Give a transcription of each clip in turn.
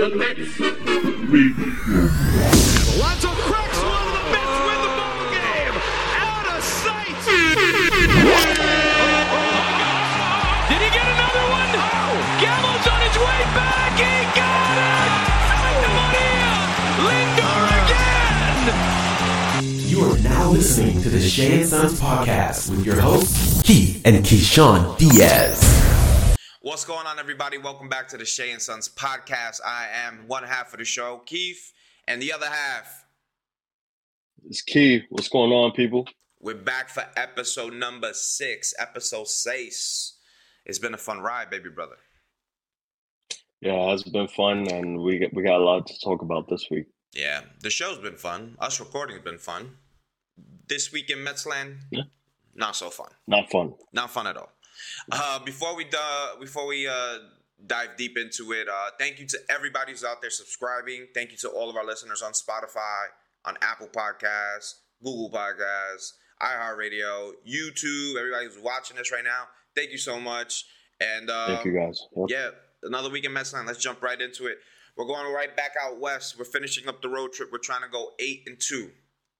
the Mets. Alonso cracks one of the Mets win the ball game. Out of sight. Did he get another one? Gallo's on his way back. He got it. Santa Maria. Lindor again. You are now listening to the Shea and Sons podcast with your hosts, Keith and Keyshawn Diaz. What's going on, everybody? Welcome back to the Shea and Sons podcast. I am one half of the show, Keith, and the other half. It's Keith. What's going on, people? We're back for episode number six, episode six. It's been a fun ride, baby brother. Yeah, it's been fun, and we got, we got a lot to talk about this week. Yeah, the show's been fun. Us recording has been fun. This week in Metsland, Yeah. not so fun. Not fun. Not fun at all. Uh, before we uh, before we uh, dive deep into it, uh, thank you to everybody who's out there subscribing. Thank you to all of our listeners on Spotify, on Apple Podcasts, Google Podcasts, iHeartRadio, YouTube. Everybody who's watching this right now, thank you so much. And uh, Thank you, guys. Yep. yeah, another week in Metsland. Let's jump right into it. We're going right back out west. We're finishing up the road trip. We're trying to go eight and two,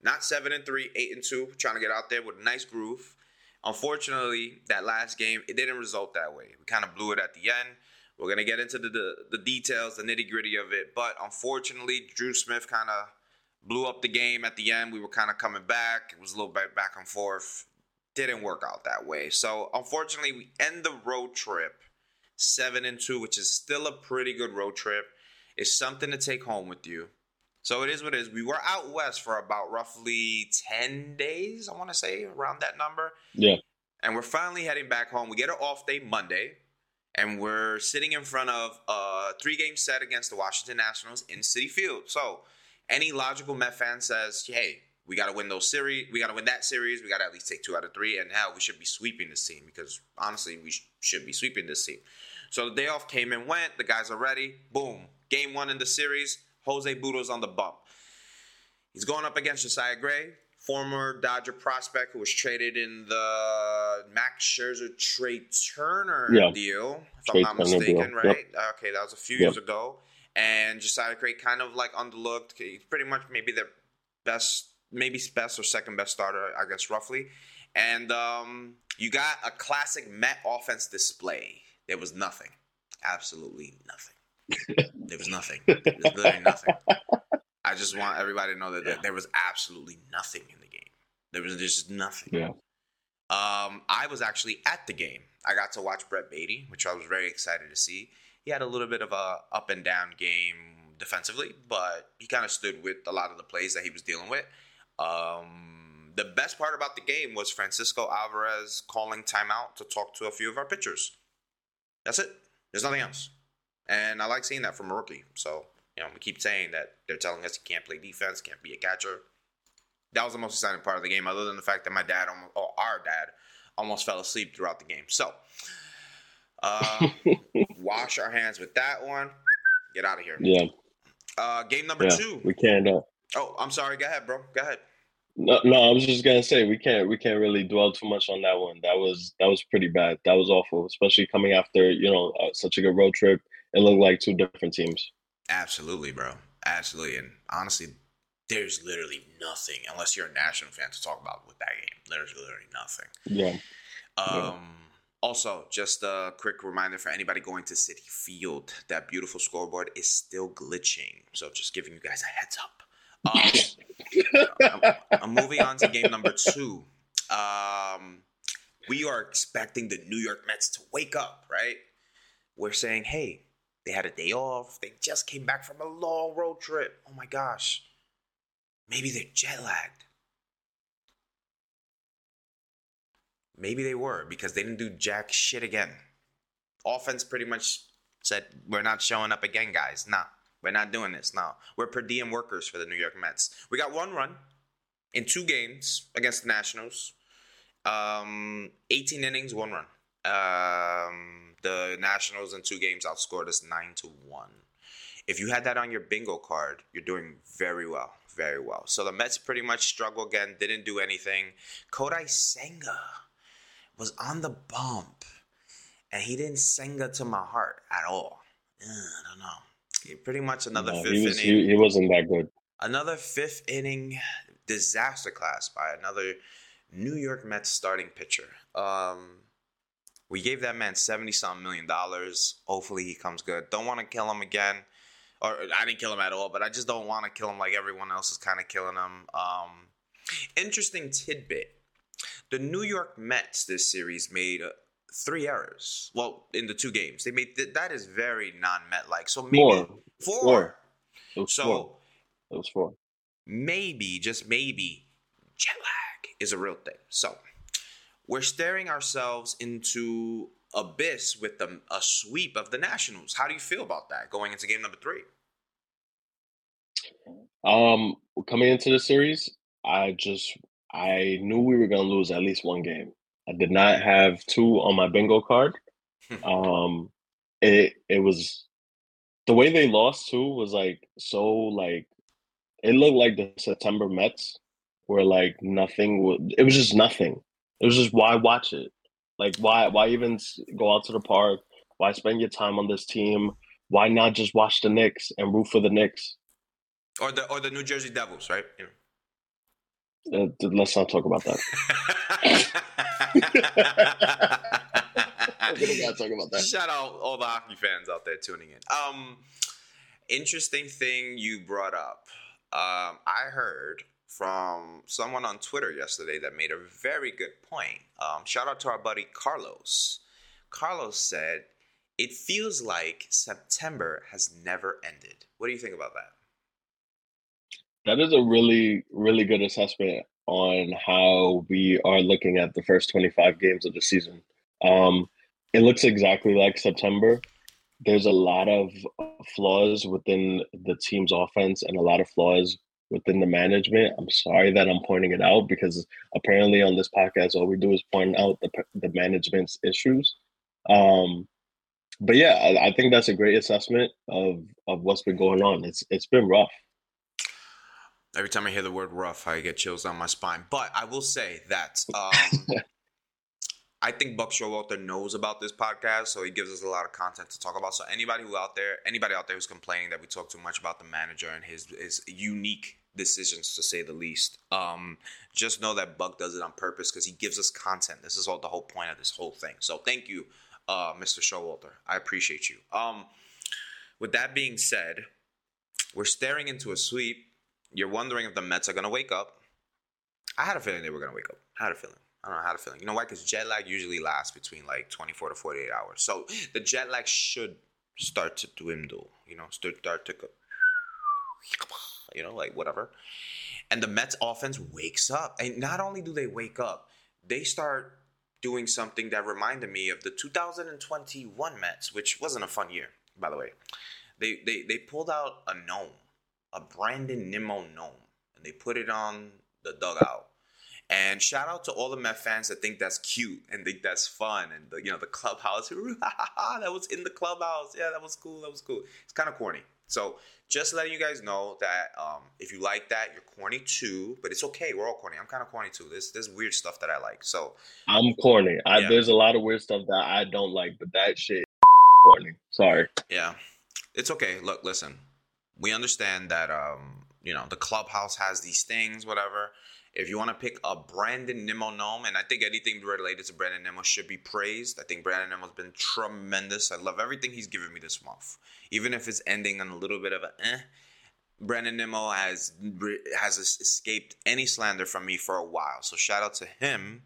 not seven and three, eight and two. We're trying to get out there with a nice groove. Unfortunately, that last game it didn't result that way. We kind of blew it at the end. We're gonna get into the the, the details, the nitty gritty of it. But unfortunately, Drew Smith kind of blew up the game at the end. We were kind of coming back. It was a little bit back and forth. Didn't work out that way. So unfortunately, we end the road trip seven and two, which is still a pretty good road trip. It's something to take home with you. So it is what it is. We were out west for about roughly 10 days, I want to say, around that number. Yeah. And we're finally heading back home. We get an off day Monday, and we're sitting in front of a three game set against the Washington Nationals in Citi Field. So any logical Met fan says, hey, we got to win those series. We got to win that series. We got to at least take two out of three. And hell, we should be sweeping this team because honestly, we sh- should be sweeping this team. So the day off came and went. The guys are ready. Boom. Game one in the series. Jose Butto's on the bump. He's going up against Josiah Gray, former Dodger prospect who was traded in the Max Scherzer Trey Turner Yeah. deal, if Trey I'm not Turner mistaken, deal. right? Okay, that was a few Yep. years ago. And Josiah Gray kind of like underlooked. He's pretty much maybe the best, maybe best or second best starter, I guess, roughly. And um, you got a classic Met offense display. There was nothing. Absolutely nothing. There was nothing. There was literally nothing. I just want everybody to know that there, there was absolutely nothing in the game. There was just nothing. Yeah. Um, I was actually at the game. I got to watch Brett Baty, which I was very excited to see. He had a little bit of a up and down game defensively, but he kind of stood with a lot of the plays that he was dealing with. Um, the best part about the game was Francisco Alvarez calling timeout to talk to a few of our pitchers. That's it. There's nothing else. And I like seeing that from a rookie. So, you know, we keep saying that they're telling us he can't play defense, can't be a catcher. That was the most exciting part of the game, other than the fact that my dad, almost, or our dad, almost fell asleep throughout the game. So, uh, wash our hands with that one. Get out of here. Yeah. Uh, game number Yeah. two. We can't. Uh, Oh, I'm sorry. Go ahead, bro. Go ahead. no, no, I was just gonna say we can't. We can't really dwell too much on that one. That was that was pretty bad. That was awful, especially coming after you know uh, such a good road trip. It looked like two different teams. Absolutely, bro. Absolutely. And honestly, there's literally nothing, unless you're a national fan, to talk about with that game. There's literally nothing. Yeah. Yeah. Um, also, just a quick reminder for anybody going to Citi Field, that beautiful scoreboard is still glitching. So just giving you guys a heads up. Um, I'm, I'm moving on to game number two. Um, we are expecting the New York Mets to wake up, right? We're saying, hey, they had a day off. They just came back from a long road trip. Oh my gosh. Maybe they're jet lagged. Maybe they were because they didn't do jack shit again. Offense pretty much said, We're not showing up again, guys. Nah, we're not doing this. No, we're per diem workers for the New York Mets. We got one run in two games against the Nationals. Um, 18 innings, one run. Um, the Nationals in two games outscored us nine to one. If you had that on your bingo card, you're doing very well, very well. So the Mets pretty much struggle again, didn't do anything. Kodai Senga was on the bump, and he didn't Senga to my heart at all. Ugh, I don't know. Pretty much another No, fifth he was inning. he, he wasn't that good. another fifth inning disaster class by another New York Mets starting pitcher. Um, we gave that man seventy something million dollars. Hopefully he comes good. Don't want to kill him again, or I didn't kill him at all, but I just don't want to kill him like everyone else is kind of killing him. Um, interesting tidbit: the New York Mets this series made. Uh, Three errors. Well, in the two games, they made th- that is very non-Met like. So maybe Four. four. Four. It was So four. It was four. maybe, just maybe, jet lag is a real thing. So we're staring ourselves into abyss with the, a sweep of the Nationals. How do you feel about that going into game number three? Um, coming into the series, I just I knew we were gonna lose at least one game. I did not have two on my bingo card. Um, it it was the way they lost too was like so like it looked like the September Mets where like nothing. It was just nothing. It was just why watch it? Like why why even go out to the park? Why spend your time on this team? Why not just watch the Knicks and root for the Knicks? Or the or the New Jersey Devils, right? Uh, let's not talk about that. We don't talk about that. Shout out all the hockey fans out there tuning in. Um, interesting thing you brought up. Um, I heard from someone on Twitter yesterday that made a very good point. Um, shout out to our buddy Carlos. Carlos said, "It feels like September has never ended." What do you think about that? That is a really, really good assessment on how we are looking at the first 25 games of the season. Um, it looks exactly like September. There's a lot of flaws within the team's offense and a lot of flaws within the management. I'm sorry that I'm pointing it out because apparently on this podcast, all we do is point out the, the management's issues. Um, but yeah, I, I think that's a great assessment of of what's been going on. It's it's been rough. Every time I hear the word rough, I get chills down my spine. But I will say that um, I think Buck Showalter knows about this podcast, so he gives us a lot of content to talk about. So anybody who out there, anybody out there who's complaining that we talk too much about the manager and his his unique decisions, to say the least, um, just know that Buck does it on purpose because he gives us content. This is all the whole point of this whole thing. So thank you, uh, Mr. Showalter. I appreciate you. Um, with that being said, we're staring into a sweep. You're wondering if the Mets are going to wake up. I had a feeling they were going to wake up. I had a feeling. I don't know. how to feeling. You know why? Because jet lag usually lasts between like 24 to 48 hours. So the jet lag should start to dwindle. You know, start, to. You know, like whatever. And the Mets offense wakes up. And not only do they wake up, they start doing something that reminded me of the 2021 Mets, which wasn't a fun year, by the way. They they, they pulled out a gnome, a Brandon Nimmo gnome, and they put it on the dugout. And shout out to all the Met fans that think that's cute and think that's fun, and the, you know the clubhouse. that was in the clubhouse. Yeah, that was cool. That was cool. It's kind of corny. So just letting you guys know that um, if you like that, you're corny too. But it's okay. We're all corny. I'm kind of corny too. There's there's weird stuff that I like. So I'm corny. I, Yeah. There's a lot of weird stuff that I don't like, but that shit corny. Sorry. Yeah, it's okay. Look, listen, we understand that um, you know the clubhouse has these things, whatever. If you want to pick a Brandon Nimmo gnome, and I think anything related to Brandon Nimmo should be praised. I think Brandon Nimmo's been tremendous. I love everything he's given me this month, even if it's ending on a little bit of a eh. Brandon Nimmo has has escaped any slander from me for a while, so shout out to him.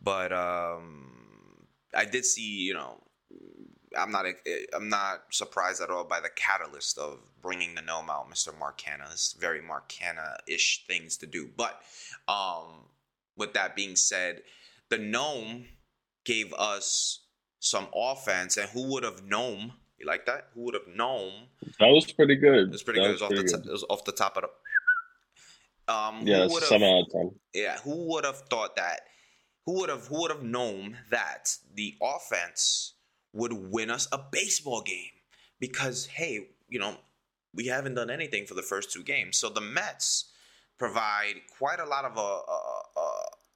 But um, I did see, you know, I'm not I'm not surprised at all by the catalyst of bringing the gnome out, Mr. Marcana. It's very Marcana-ish things to do. But um, with that being said, the gnome gave us some offense, and who would have known? You like that? Who would have known? That was pretty good. It was pretty That good. It was, off the pretty t- it was off the top of the. Um, Yeah, who it's would seven out of ten. yeah, who would have thought that? Who would have who would have known that the offense would win us a baseball game? Because hey, you know, we haven't done anything for the first two games. So the Mets provide quite a lot of uh, uh,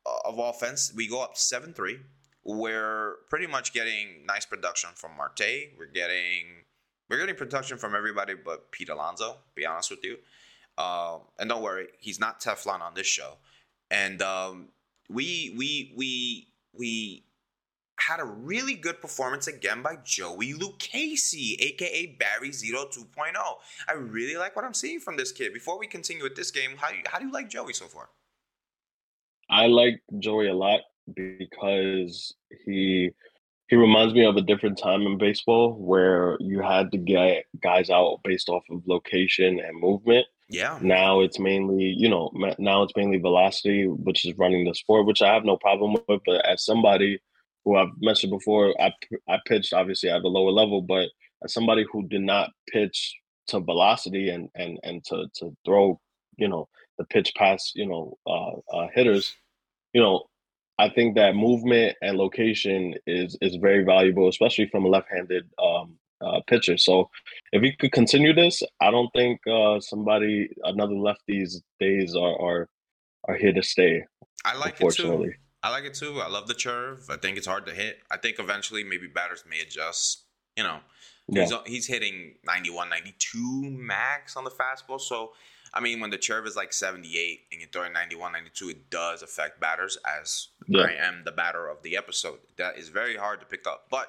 uh, of offense. We go up seven three. We're pretty much getting nice production from Marte. We're getting we're getting production from everybody but Pete Alonso. Be honest with you, um, and don't worry, he's not Teflon on this show. And um, we we we we had a really good performance again by Joey Lucchesi, aka Barry Zito 2.0. I really like what I'm seeing from this kid. Before we continue with this game, how do you, how do you like Joey so far? I like Joey a lot because he he reminds me of a different time in baseball where you had to get guys out based off of location and movement. Yeah. Now it's mainly, you know, now it's mainly velocity, which is running the sport, which I have no problem with. But as somebody who I've mentioned before, I I pitched obviously at a lower level, but as somebody who did not pitch to velocity and and and to to throw, you know, the pitch past, you know, uh, uh, hitters, you know, I think that movement and location is is very valuable, especially from a left-handed um, uh, pitcher. So if he could continue this, I don't think uh, somebody another lefty's days are are are here to stay. I like it too. I like it too. I love the curve. I think it's hard to hit. I think eventually maybe batters may adjust. You know, yeah. he's he's hitting 91, 92 max on the fastball. So, I mean, when the curve is like 78 and you're throwing 91, 92, it does affect batters as yeah. I am the batter of the episode. That is very hard to pick up. But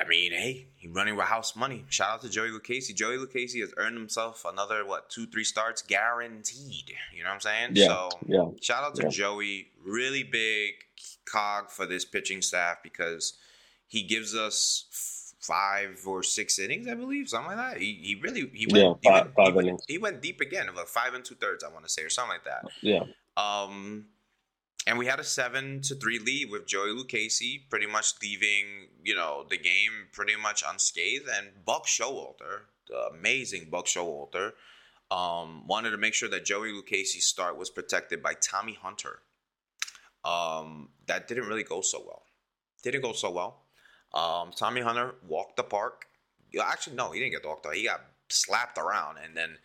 I mean, hey, he's running with house money. Shout out to Joey Lucchesi. Joey Lucchesi has earned himself another what two, three starts guaranteed. You know what I'm saying? Yeah. So yeah. Shout out to yeah. Joey. Really big cog for this pitching staff because he gives us five or six innings, I believe, something like that. He, he really he went, yeah, five, he went, five he went, innings. He went deep again, about five and two thirds, I want to say, or something like that. Yeah. Um, and we had a seven to three lead with Joey Lucchesi pretty much leaving, you know, the game pretty much unscathed. And Buck Showalter, the amazing Buck Showalter, um, wanted to make sure that Joey Lucchesi's start was protected by Tommy Hunter. Um, that didn't really go so well. Didn't go so well. Um, Tommy Hunter walked the park. Actually, no, he didn't get walked. He got slapped around, and then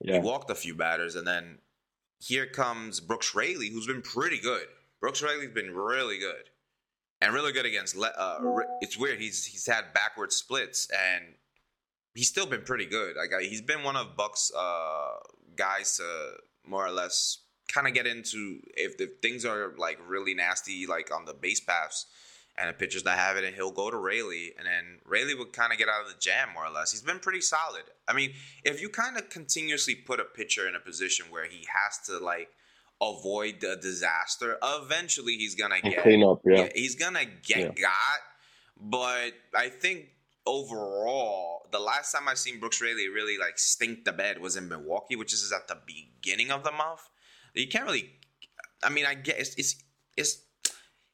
yeah. he walked a few batters, and then here comes Brooks Raley, who's been pretty good. Brooks Raley's been really good, and really good against. Uh, it's weird. He's he's had backward splits, and he's still been pretty good. Like he's been one of Buck's uh, guys to more or less kind of get into if the things are like really nasty, like on the base paths and the pitchers that have it, and he'll go to Raley, and then Raley would kind of get out of the jam more or less. He's been pretty solid. I mean, if you kind of continuously put a pitcher in a position where he has to like avoid the disaster, eventually he's gonna get clean up. Yeah, he's gonna get yeah. got. But I think overall, the last time I've seen Brooks Raley really like stink the bed was in Milwaukee, which is at the beginning of the month. You can't really. I mean, I guess it's, it's, it's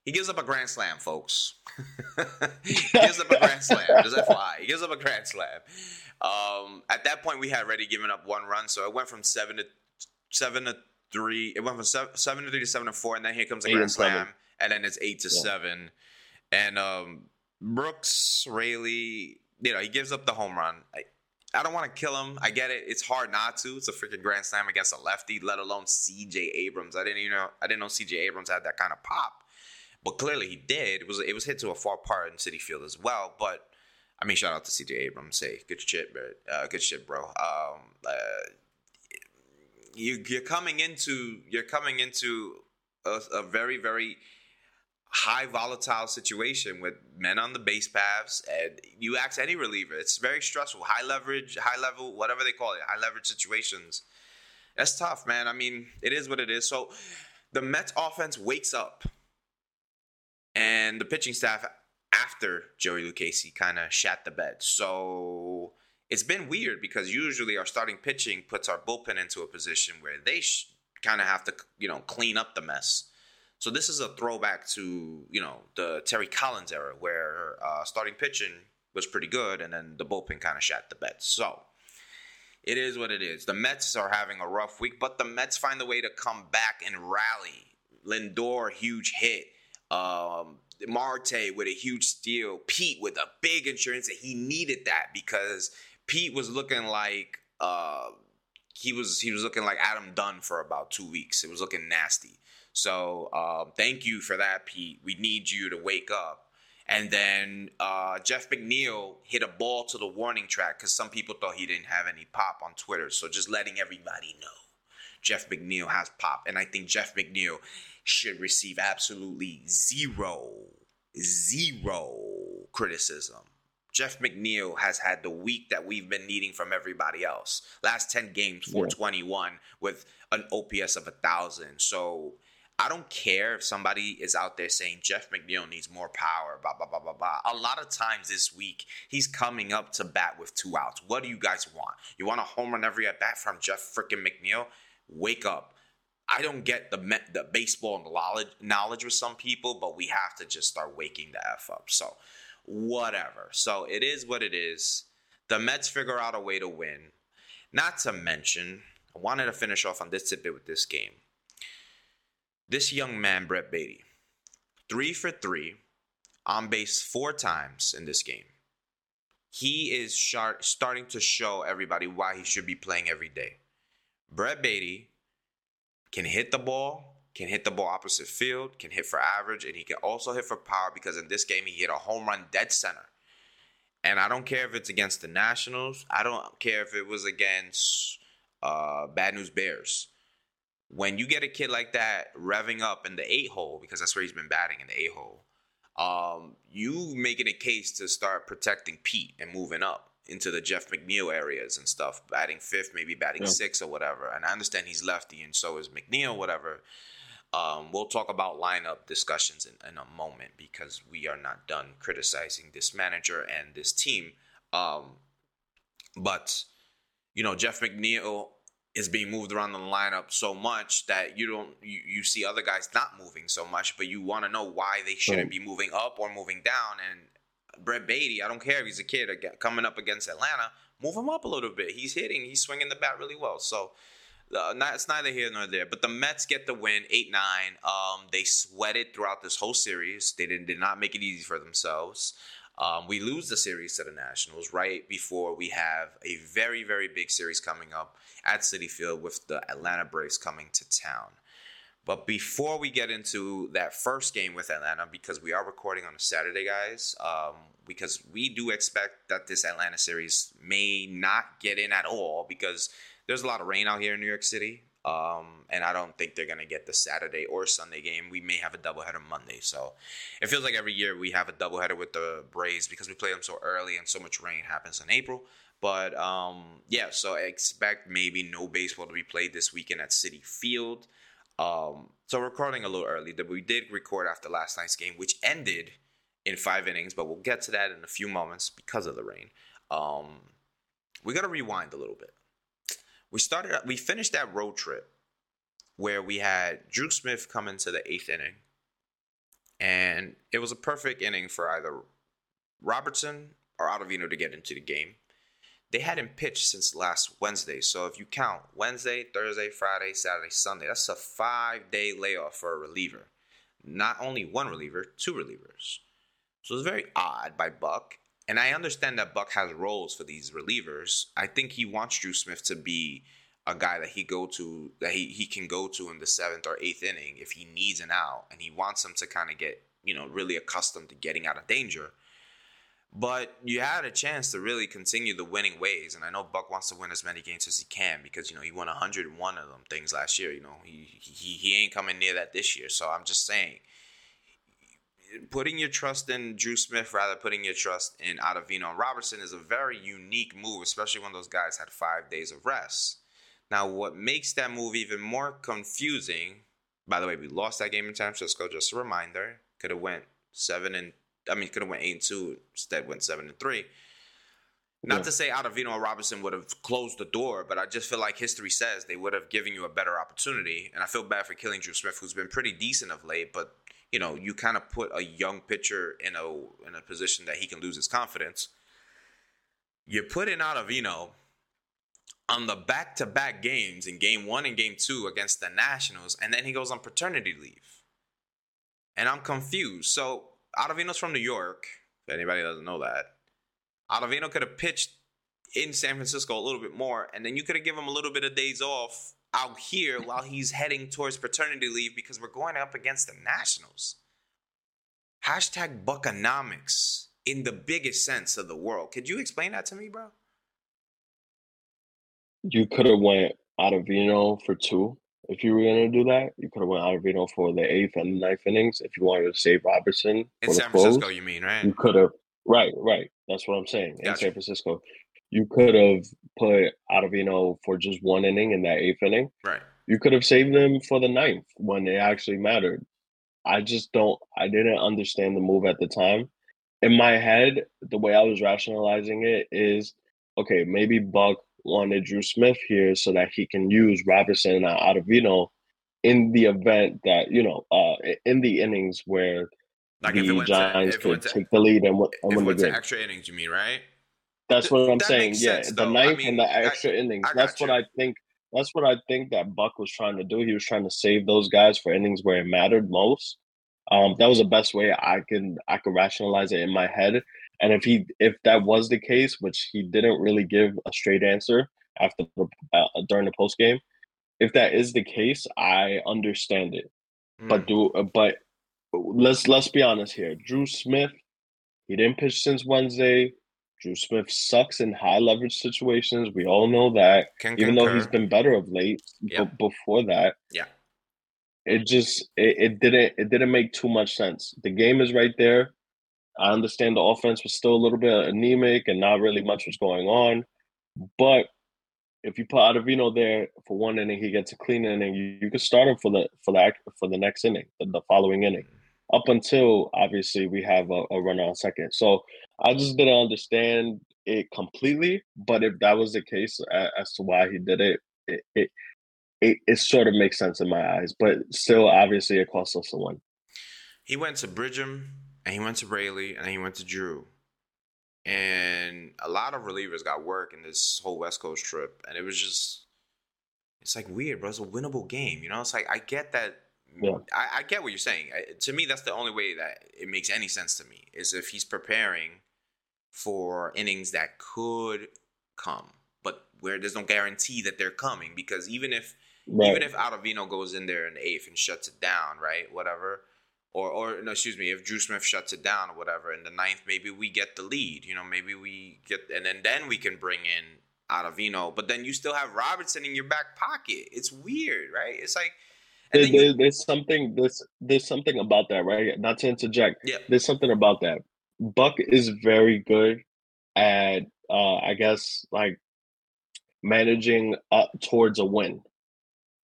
he gives up a grand slam, folks. he gives up a grand slam. Just FYI, he gives up a grand slam. Um, at that point, we had already given up one run, so it went from seven to seven to three. It went from seven, seven to three to seven to four, and then here comes a grand slam, seven. and then it's eight to yeah. seven. And um, Brooks Raley, you know, he gives up the home run. I, I don't want to kill him. I get it. It's hard not to. It's a freaking grand slam against a lefty, let alone C.J. Abrams. I didn't even know. I didn't know C.J. Abrams had that kind of pop. But clearly he did. It was it was hit to a far part in Citi Field as well. But I mean, shout out to C.J. Abrams. Say good shit, bro. Uh, good shit, bro. Um, uh, you, you're coming into you're coming into a, a very very high volatile situation with men on the base paths and you ask any reliever it's very stressful high leverage high level whatever they call it high leverage situations that's tough man i mean it is what it is so the mets offense wakes up and the pitching staff after Joey Lucchesi kind of shat the bed. So it's been weird because usually our starting pitching puts our bullpen into a position where they sh- kind of have to, you know, clean up the mess. So this is a throwback to, you know, the Terry Collins era where uh, starting pitching was pretty good and then the bullpen kind of shat the bed. So it is what it is. The Mets are having a rough week, but the Mets find a way to come back and rally. Lindor, huge hit. Um, Marte with a huge steal, Pete with a big insurance, and he needed that because Pete was looking like uh, he was he was looking like Adam Dunn for about two weeks. It was looking nasty. So uh, thank you for that, Pete. We need you to wake up. And then uh, Jeff McNeil hit a ball to the warning track because some people thought he didn't have any pop on Twitter. So just letting everybody know Jeff McNeil has pop. And I think Jeff McNeil should receive absolutely zero, zero criticism. Jeff McNeil has had the week that we've been needing from everybody else. Last 10 games, 421 yeah. with an OPS of a 1,000. So I don't care if somebody is out there saying Jeff McNeil needs more power, blah, blah, blah, blah, blah. A lot of times this week, he's coming up to bat with two outs. What do you guys want? You want a home run every at bat from Jeff freaking McNeil? Wake up. I don't get the the baseball knowledge knowledge with some people, but we have to just start waking the f up. So, whatever. So it is what it is. The Mets figure out a way to win. Not to mention, I wanted to finish off on this tidbit with this game. This young man, Brett Baty, three for three, on base four times in this game. He is starting to show everybody why he should be playing every day. Brett Baty can hit the ball, can hit the ball opposite field, can hit for average, and he can also hit for power because in this game he hit a home run dead center. And I don't care if it's against the Nationals. I don't care if it was against uh, Bad News Bears when you get a kid like that revving up in the eight hole, because that's where he's been batting in the eight hole, um, you making a case to start protecting Pete and moving up into the Jeff McNeil areas and stuff, batting fifth, maybe batting yeah. sixth or whatever. And I understand he's lefty and so is McNeil, whatever. Um, we'll talk about lineup discussions in, in, a moment because we are not done criticizing this manager and this team. Um, but, you know, Jeff McNeil is being moved around the lineup so much that you don't you, you see other guys not moving so much, but you want to know why they shouldn't be moving up or moving down. And Brett Baty, I don't care if he's a kid coming up against Atlanta, move him up a little bit. He's hitting, he's swinging the bat really well. So uh, not, it's neither here nor there. But the Mets get the win, eight nine. Um, they sweated throughout this whole series. They did, did not make it easy for themselves. Um, we lose the series to the Nationals right before we have a very, very big series coming up at Citi Field with the Atlanta Braves coming to town. But before we get into that first game with Atlanta, because we are recording on a Saturday, guys, um, because we do expect that this Atlanta series may not get in at all because there's a lot of rain out here in New York City. Um, and I don't think they're going to get the Saturday or Sunday game. We may have a doubleheader Monday. So it feels like every year we have a doubleheader with the Braves because we play them so early and so much rain happens in April. But um, yeah, so I expect maybe no baseball to be played this weekend at Citi Field. Um, so recording a little early. That we did record after last night's game, which ended in five innings, but we'll get to that in a few moments because of the rain. Um, we got to rewind a little bit we started we finished that road trip where we had Drew Smith come into the eighth inning, and it was a perfect inning for either Robertson or Ottavino to get into the game. They hadn't pitched since last Wednesday, so if you count Wednesday, Thursday, Friday, Saturday, Sunday, that's a five day layoff for a reliever. Not only one reliever, two relievers. So it's very odd by Buck. And I understand that Buck has roles for these relievers. I think he wants Drew Smith to be a guy that he go to that he, he can go to in the seventh or eighth inning if he needs an out and he wants him to kind of get, you know, really accustomed to getting out of danger. But you had a chance to really continue the winning ways, and I know Buck wants to win as many games as he can because you know he won 101 of them things last year. You know he he he ain't coming near that this year. So I'm just saying, putting your trust in Drew Smith rather putting your trust in Ottavino and Robertson is a very unique move, especially when those guys had five days of rest. Now, what makes that move even more confusing? By the way, we lost that game in San Francisco. Just a reminder. Could have went seven and I mean, he could have went eight and two. Instead, went seven and three. Not yeah. to say Ottavino or Robinson would have closed the door, but I just feel like history says they would have given you a better opportunity. And I feel bad for killing Drew Smith, who's been pretty decent of late, but you know, you kind of put a young pitcher in a in a position that he can lose his confidence. You put in Ottavino on the back to back games in game one and game two against the Nationals, and then he goes on paternity leave. And I'm confused. So Ottavino's from New York, if anybody doesn't know that. Ottavino could have pitched in San Francisco a little bit more, and then you could have given him a little bit of days off out here while he's heading towards paternity leave because we're going up against the Nationals. Hashtag Buckonomics in the biggest sense of the world. Could you explain that to me, bro? You could have went Ottavino for two if you were gonna do that. You could have went Ottavino for the eighth and ninth innings if you wanted to save Robertson In for the San close. Francisco, you mean, right? You could have right, right. That's what I'm saying. In San Francisco, you could have put Ottavino for just one inning in that eighth inning. Right. You could have saved him for the ninth when it actually mattered. I just don't. I didn't understand the move at the time. In my head, the way I was rationalizing it is, okay, maybe Buck wanted Drew Smith here so that he can use Robertson and Ottavino in the event that you know, uh, in the innings where Like the if it went Giants to, could to, take the lead and, and win the game. extra innings, you mean, right? That's Th- what I'm that saying. Yeah, sense, the though. I ninth mean, and the I- extra innings. I That's what. I think. That's what I think that Buck was trying to do. He was trying to save those guys for innings where it mattered most. Um, that was the best way I can I could rationalize it in my head. And if he if that was the case, which he didn't really give a straight answer after the, uh, during the post game, if that is the case, I understand it. But Mm. do uh, but let's let's be honest here. Drew Smith, he didn't pitch since Wednesday. Drew Smith sucks in high leverage situations. We all know that. Can Even though he's been better of late, Yeah. but before that, Yeah. it just it, it didn't it didn't make too much sense. The game is right there. I understand the offense was still a little bit anemic and not really much was going on, but if you put Ottavino there for one inning, he gets a clean inning. You, you could start him for the for the for the next inning, the, the following inning, up until obviously we have a, a runner on second. So I just didn't understand it completely. But if that was the case a- as to why he did it, it it, it, it sort of makes sense in my eyes. But still, obviously, it cost us a win. He went to Brigham and he went to Raley and then he went to Drew. And a lot of relievers got work in this whole West Coast trip. And it was just, it's like weird, bro. It's a winnable game. You know, it's like, I get that. Yeah. I, I get what you're saying. I, to me, that's the only way that it makes any sense to me is if he's preparing for innings that could come, but where there's no guarantee that they're coming. Because even if Right. even if Ottavino goes in there in the eighth and shuts it down, right? Whatever. Or, or no, excuse me, if Drew Smith shuts it down or whatever in the ninth, maybe we get the lead. You know, maybe we get, and then then we can bring in Ottavino. But then you still have Robertson in your back pocket. It's weird, right? It's like, and There- you, there's something there's there's something about that, right? Not to interject. yeah, There's something about that. Buck is very good at uh I guess like managing up towards a win.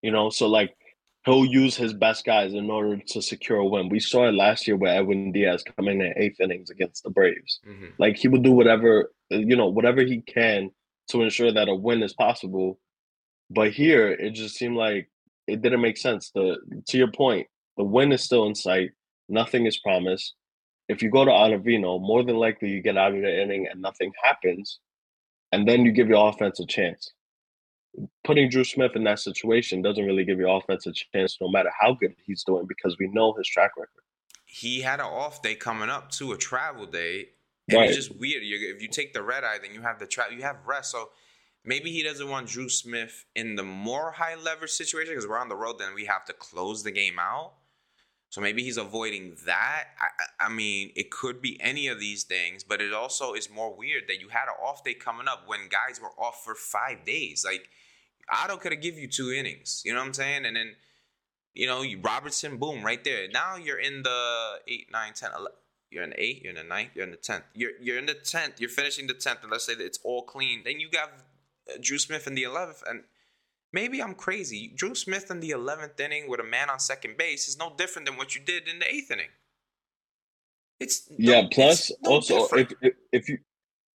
You know, so like he'll use his best guys in order to secure a win. We saw it last year with Edwin Diaz coming in eighth innings against the Braves. Mhm. Like he will do whatever you know, whatever he can to ensure that a win is possible. But here it just seemed like it didn't make sense. The to your point, the win is still in sight. Nothing is promised. If you go to Ottavino, more than likely you get out of the inning and nothing happens, and then you give your offense a chance. Putting Drew Smith in that situation doesn't really give your offense a chance, no matter how good he's doing, because we know his track record. he had an off day coming up to a travel day, and Right. it's just weird. you if you take the red eye, then you have the tra- you have rest. So maybe he doesn't want Drew Smith in the more high leverage situation because we're on the road. Then we have to close the game out. So maybe he's avoiding that. I I mean, it could be any of these things, but it also is more weird that you had an off day coming up when guys were off for five days. Like Otto could have give you two innings. You know what I'm saying? And then you know, you Robertson, boom, right there. Now you're in the 8, 9, 10, 11. You're in the 8, you're in the 9, you're in the 10th. You're, you're in the 10th, you're finishing the 10th, and let's say that it's all clean. Then you got uh, Drew Smith in the 11th, and maybe I'm crazy. Drew Smith in the 11th inning with a man on second base is no different than what you did in the 8th inning. It's no- Yeah. Plus, it's no also different. if, if if you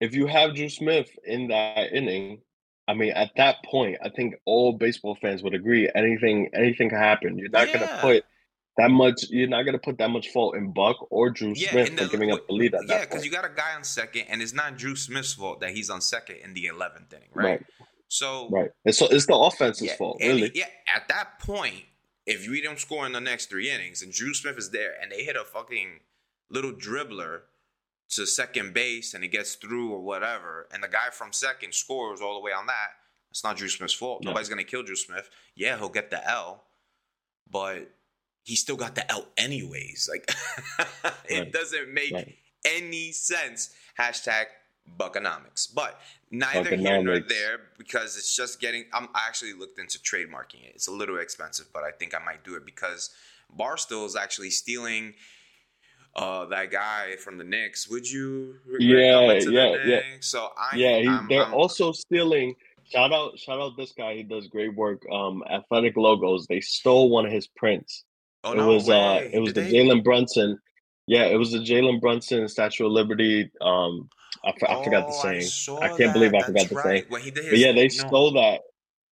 if you have Drew Smith in that inning, I mean, at that point, I think all baseball fans would agree anything anything can happen. You're not Yeah. gonna put that much. You're not gonna put that much fault in Buck or Drew Yeah, Smith in for giving up the lead at yeah, that Yeah, because you got a guy on second, and it's not Drew Smith's fault that he's on second in the 11th inning, right? Right, So right. It's it's the offense's Yeah, fault, really. Yeah, at that point, if we don't score in the next three innings and Drew Smith is there and they hit a fucking little dribbler to second base and it gets through or whatever, and the guy from second scores all the way on that, it's not Drew Smith's fault. No. Nobody's gonna kill Drew Smith. Yeah, he'll get the L, but he still got the L anyways. Like it Right. doesn't make Right. any sense. Hashtag Buckonomics. But neither here nor there because it's just getting. I'm, I actually looked into trademarking it. It's a little expensive, but I think I might do it because Barstool is actually stealing. Uh, that guy from the Knicks. Would you? Yeah, the yeah, yeah. So I, yeah, he, I'm, they're I'm- also stealing. Shout out, shout out this guy. He does great work. Um, athletic logos. They stole one of his prints. Oh it no was uh, way. it was Did the they? Jalen Brunson. Yeah, it was the Jalen Brunson Statue of Liberty. Um, I, f- I forgot the Oh, saying. saw I can't believe I that. forgot That's the right. saying. When his, But yeah, they no. stole that.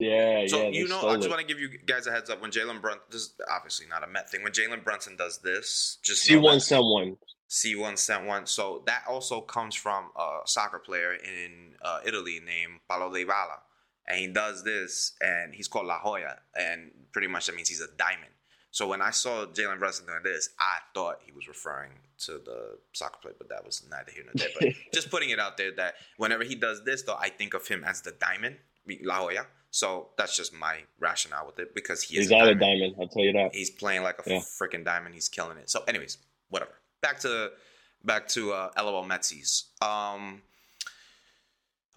Yeah, So yeah, you know, I just it. want to give you guys a heads up. When Jalen Brunson, this is obviously not a Met thing. When Jalen Brunson does this, just See know one, sent one. C1 sent one. So that also comes from a soccer player in uh, Italy named Paulo Dybala, and he does this, and he's called La Joya, and pretty much that means he's a diamond. So when I saw Jalen Brunson doing this, I thought he was referring to the soccer player, but that was neither here nor there. But just putting it out there that whenever he does this, though, I think of him as the diamond, La Joya. So that's just my rationale with it because he is He's a not a diamond diamond. I'll tell you that. he's playing like a Yeah. freaking diamond. He's killing it. So, anyways, whatever. Back to back to uh, LOL Metsies. Um,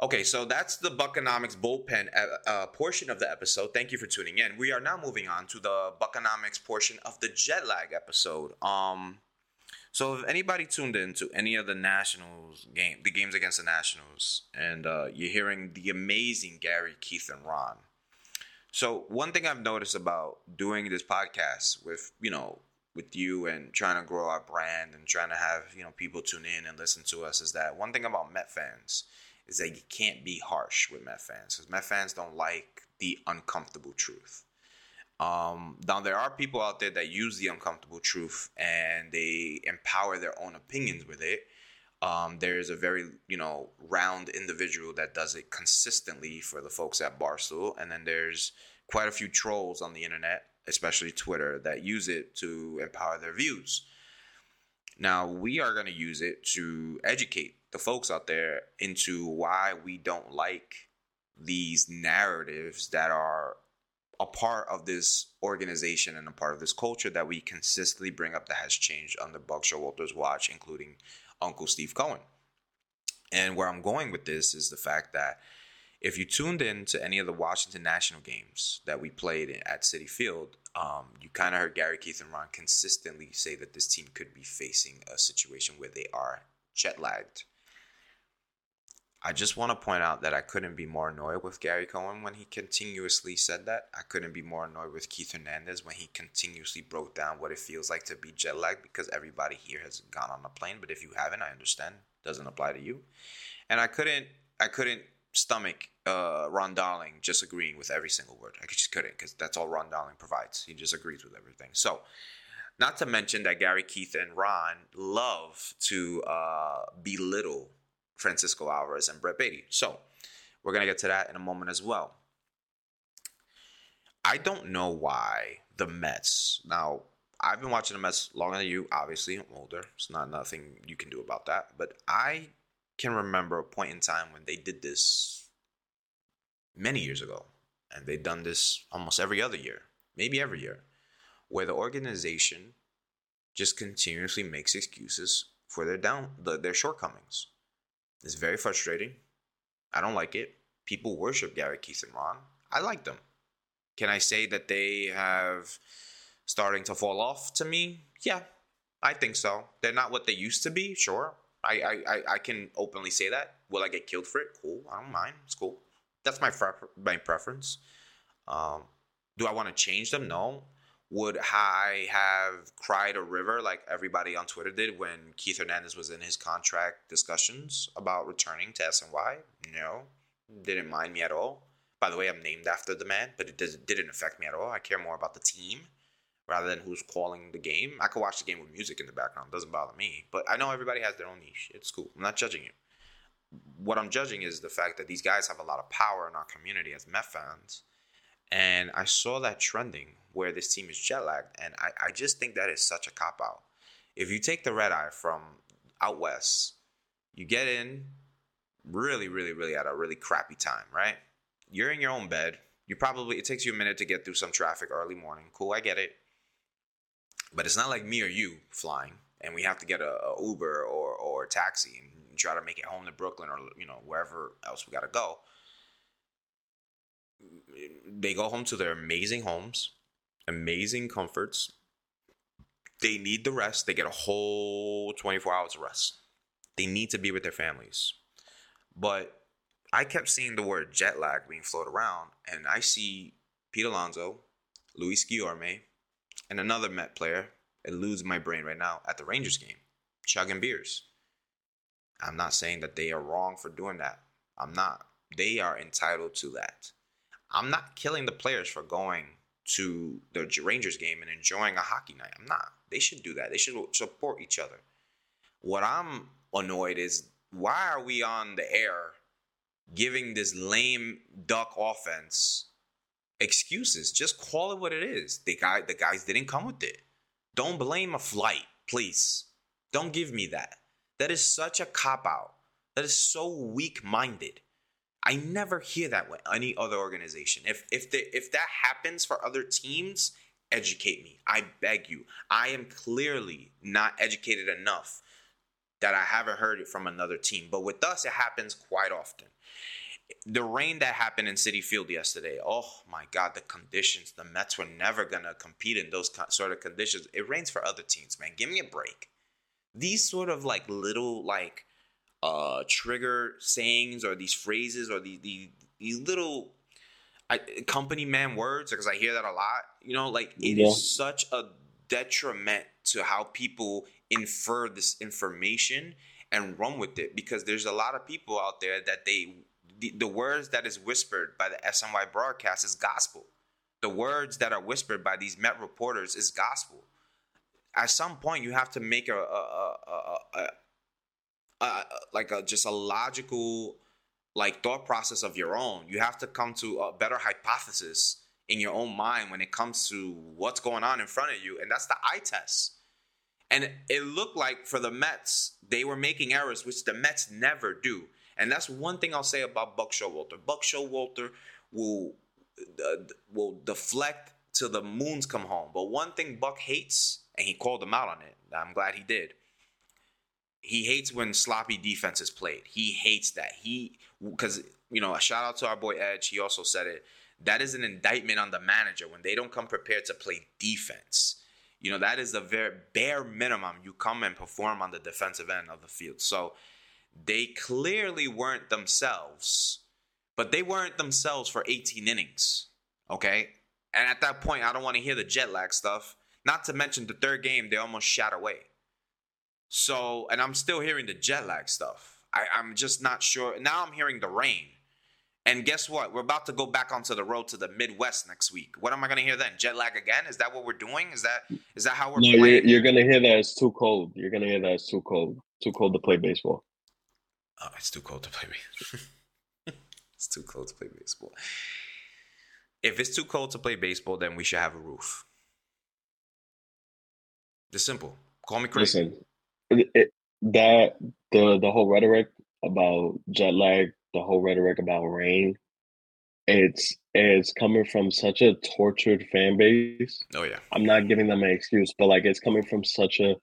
okay, so that's the Buckonomics bullpen uh, uh, portion of the episode. Thank you for tuning in. We are now moving on to the Buckonomics portion of the jet lag episode. Um, so if anybody tuned in to any of the Nationals game, the games against the Nationals, and uh, you're hearing the amazing Gary, Keith, and Ron. So one thing I've noticed about doing this podcast with you know with you and trying to grow our brand and trying to have you know people tune in and listen to us is that one thing about Met fans is that you can't be harsh with Met fans because Met fans don't like the uncomfortable truth. Um, now there are people out there that use the uncomfortable truth and they empower their own opinions with it. Um, there's a very you know round individual that does it consistently for the folks at Barstool, and then there's quite a few trolls on the internet, especially Twitter, that use it to empower their views. Now we are going to use it to educate the folks out there into why we don't like these narratives that are a part of this organization and a part of this culture that we consistently bring up that has changed under Buck Showalter's watch, including Uncle Steve Cohen. And where I'm going with this is the fact that if you tuned in to any of the Washington National games that we played at Citi Field, um, you kind of heard Gary, Keith, and Ron consistently say that this team could be facing a situation where they are jet lagged. I just want to point out that I couldn't be more annoyed with Gary Cohen when he continuously said that. I couldn't be more annoyed with Keith Hernandez when he continuously broke down what it feels like to be jet lagged because everybody here has gone on a plane. But if you haven't, I understand. Doesn't apply to you. And I couldn't I couldn't stomach uh, Ron Darling just agreeing with every single word. I just couldn't because that's all Ron Darling provides. He just agrees with everything. So not to mention that Gary, Keith, and Ron love to uh, belittle Francisco Alvarez and Brett Baty. So we're gonna get to that in a moment as well. I don't know why the Mets. Now I've been watching the Mets longer than you. Obviously, I'm older. It's not nothing you can do about that. But I can remember a point in time when they did this many years ago, and they've done this almost every other year, maybe every year, where the organization just continuously makes excuses for their down the, their shortcomings. It's very frustrating. I don't like it. People worship Gary Keith and Ron. I like them. Can I say that they have starting to fall off to me? Yeah, I think so. They're not what they used to be, sure. I, I, I, can openly say that. Will I get killed for it? Cool. I don't mind. It's cool. That's my, my preference. Um, do I want to change them? No. Would I have cried a river like everybody on Twitter did when Keith Hernandez was in his contract discussions about returning to SNY? No. Didn't mind me at all. By the way, I'm named after the man, but it didn't affect me at all. I care more about the team rather than who's calling the game. I could watch the game with music in the background. It doesn't bother me. But I know everybody has their own niche. It's cool. I'm not judging you. What I'm judging is the fact that these guys have a lot of power in our community as Met fans. And I saw that trending where this team is jet lagged. And I, I just think that is such a cop out. If you take the red eye from out west, you get in really, really, really at a really crappy time, right? You're in your own bed. You probably, it takes you a minute to get through some traffic early morning. Cool, I get it. But it's not like me or you flying, and we have to get a, a Uber or or a taxi and try to make it home to Brooklyn or you know wherever else we gotta go. They go home to their amazing homes, amazing comforts. They need the rest. They get a whole 24 hours of rest. They need to be with their families. But I kept seeing the word jet lag being floated around, and I see Pete Alonso, Luis Guillorme, and another Met player. It loses my brain right now at the Rangers game, chugging beers. I'm not saying that they are wrong for doing that. I'm not. They are entitled to that. I'm not killing the players for going to the Rangers game and enjoying a hockey night. I'm not. They should do that. They should support each other. What I'm annoyed is why are we on the air giving this lame duck offense excuses? Just call it what it is. The guy the guys didn't come with it. Don't blame a flight, please. Don't give me that. That is such a cop out. That is so weak minded. I never hear that with any other organization. If if the, if that happens for other teams, educate me. I beg you. I am clearly not educated enough that I haven't heard it from another team. But with us, it happens quite often. The rain that happened in Citi Field yesterday, oh my God, the conditions. The Mets were never to compete in those sort of conditions. It rains for other teams, man. Give me a break. These sort of like little, like, uh, trigger sayings or these phrases or these, these, these little I, company man words because I hear that a lot. You know, like it yeah. is such a detriment to how people infer this information and run with it because there's a lot of people out there that they the, the words that is whispered by the SNY broadcast is gospel. The words that are whispered by these Met reporters is gospel. At some point, you have to make a, a, a, a like a just a logical like thought process of your own. You have to come to a better hypothesis in your own mind when it comes to what's going on in front of you, and that's the eye test. And it looked like for the Mets, they were making errors, which the Mets never do. And that's one thing I'll say about Buck Showalter. Buck Showalter will uh, will deflect till the moons come home. But one thing Buck hates, and he called him out on it. I'm glad he did. He hates when sloppy defense is played. He hates that. He because you know a shout out to our boy Edge. He also said it. That is an indictment on the manager when they don't come prepared to play defense. You know, that is the very bare minimum you come and perform on the defensive end of the field. So they clearly weren't themselves, but they weren't themselves for 18 innings. Okay? And at that point, I don't want to hear the jet lag stuff. Not to mention the third game, they almost shot away. So, and I'm still hearing the jet lag stuff. I, I'm just not sure. Now I'm hearing the rain. And guess what? We're about to go back onto the road to the Midwest next week. What am I going to hear then? Jet lag again? Is that what we're doing? Is that is that how we're no, playing? You're, you're going to hear that it's too cold. You're going to hear that it's too cold. Too cold to play baseball. Oh, it's too cold to play baseball. it's too cold to play baseball. If it's too cold to play baseball, then we should have a roof. Just simple. Call me crazy. Listen, it, it, that the the whole rhetoric about jet lag the whole rhetoric about rain, it's it's coming from such a tortured fan base. Oh yeah. I'm not giving them an excuse, but like it's coming from such a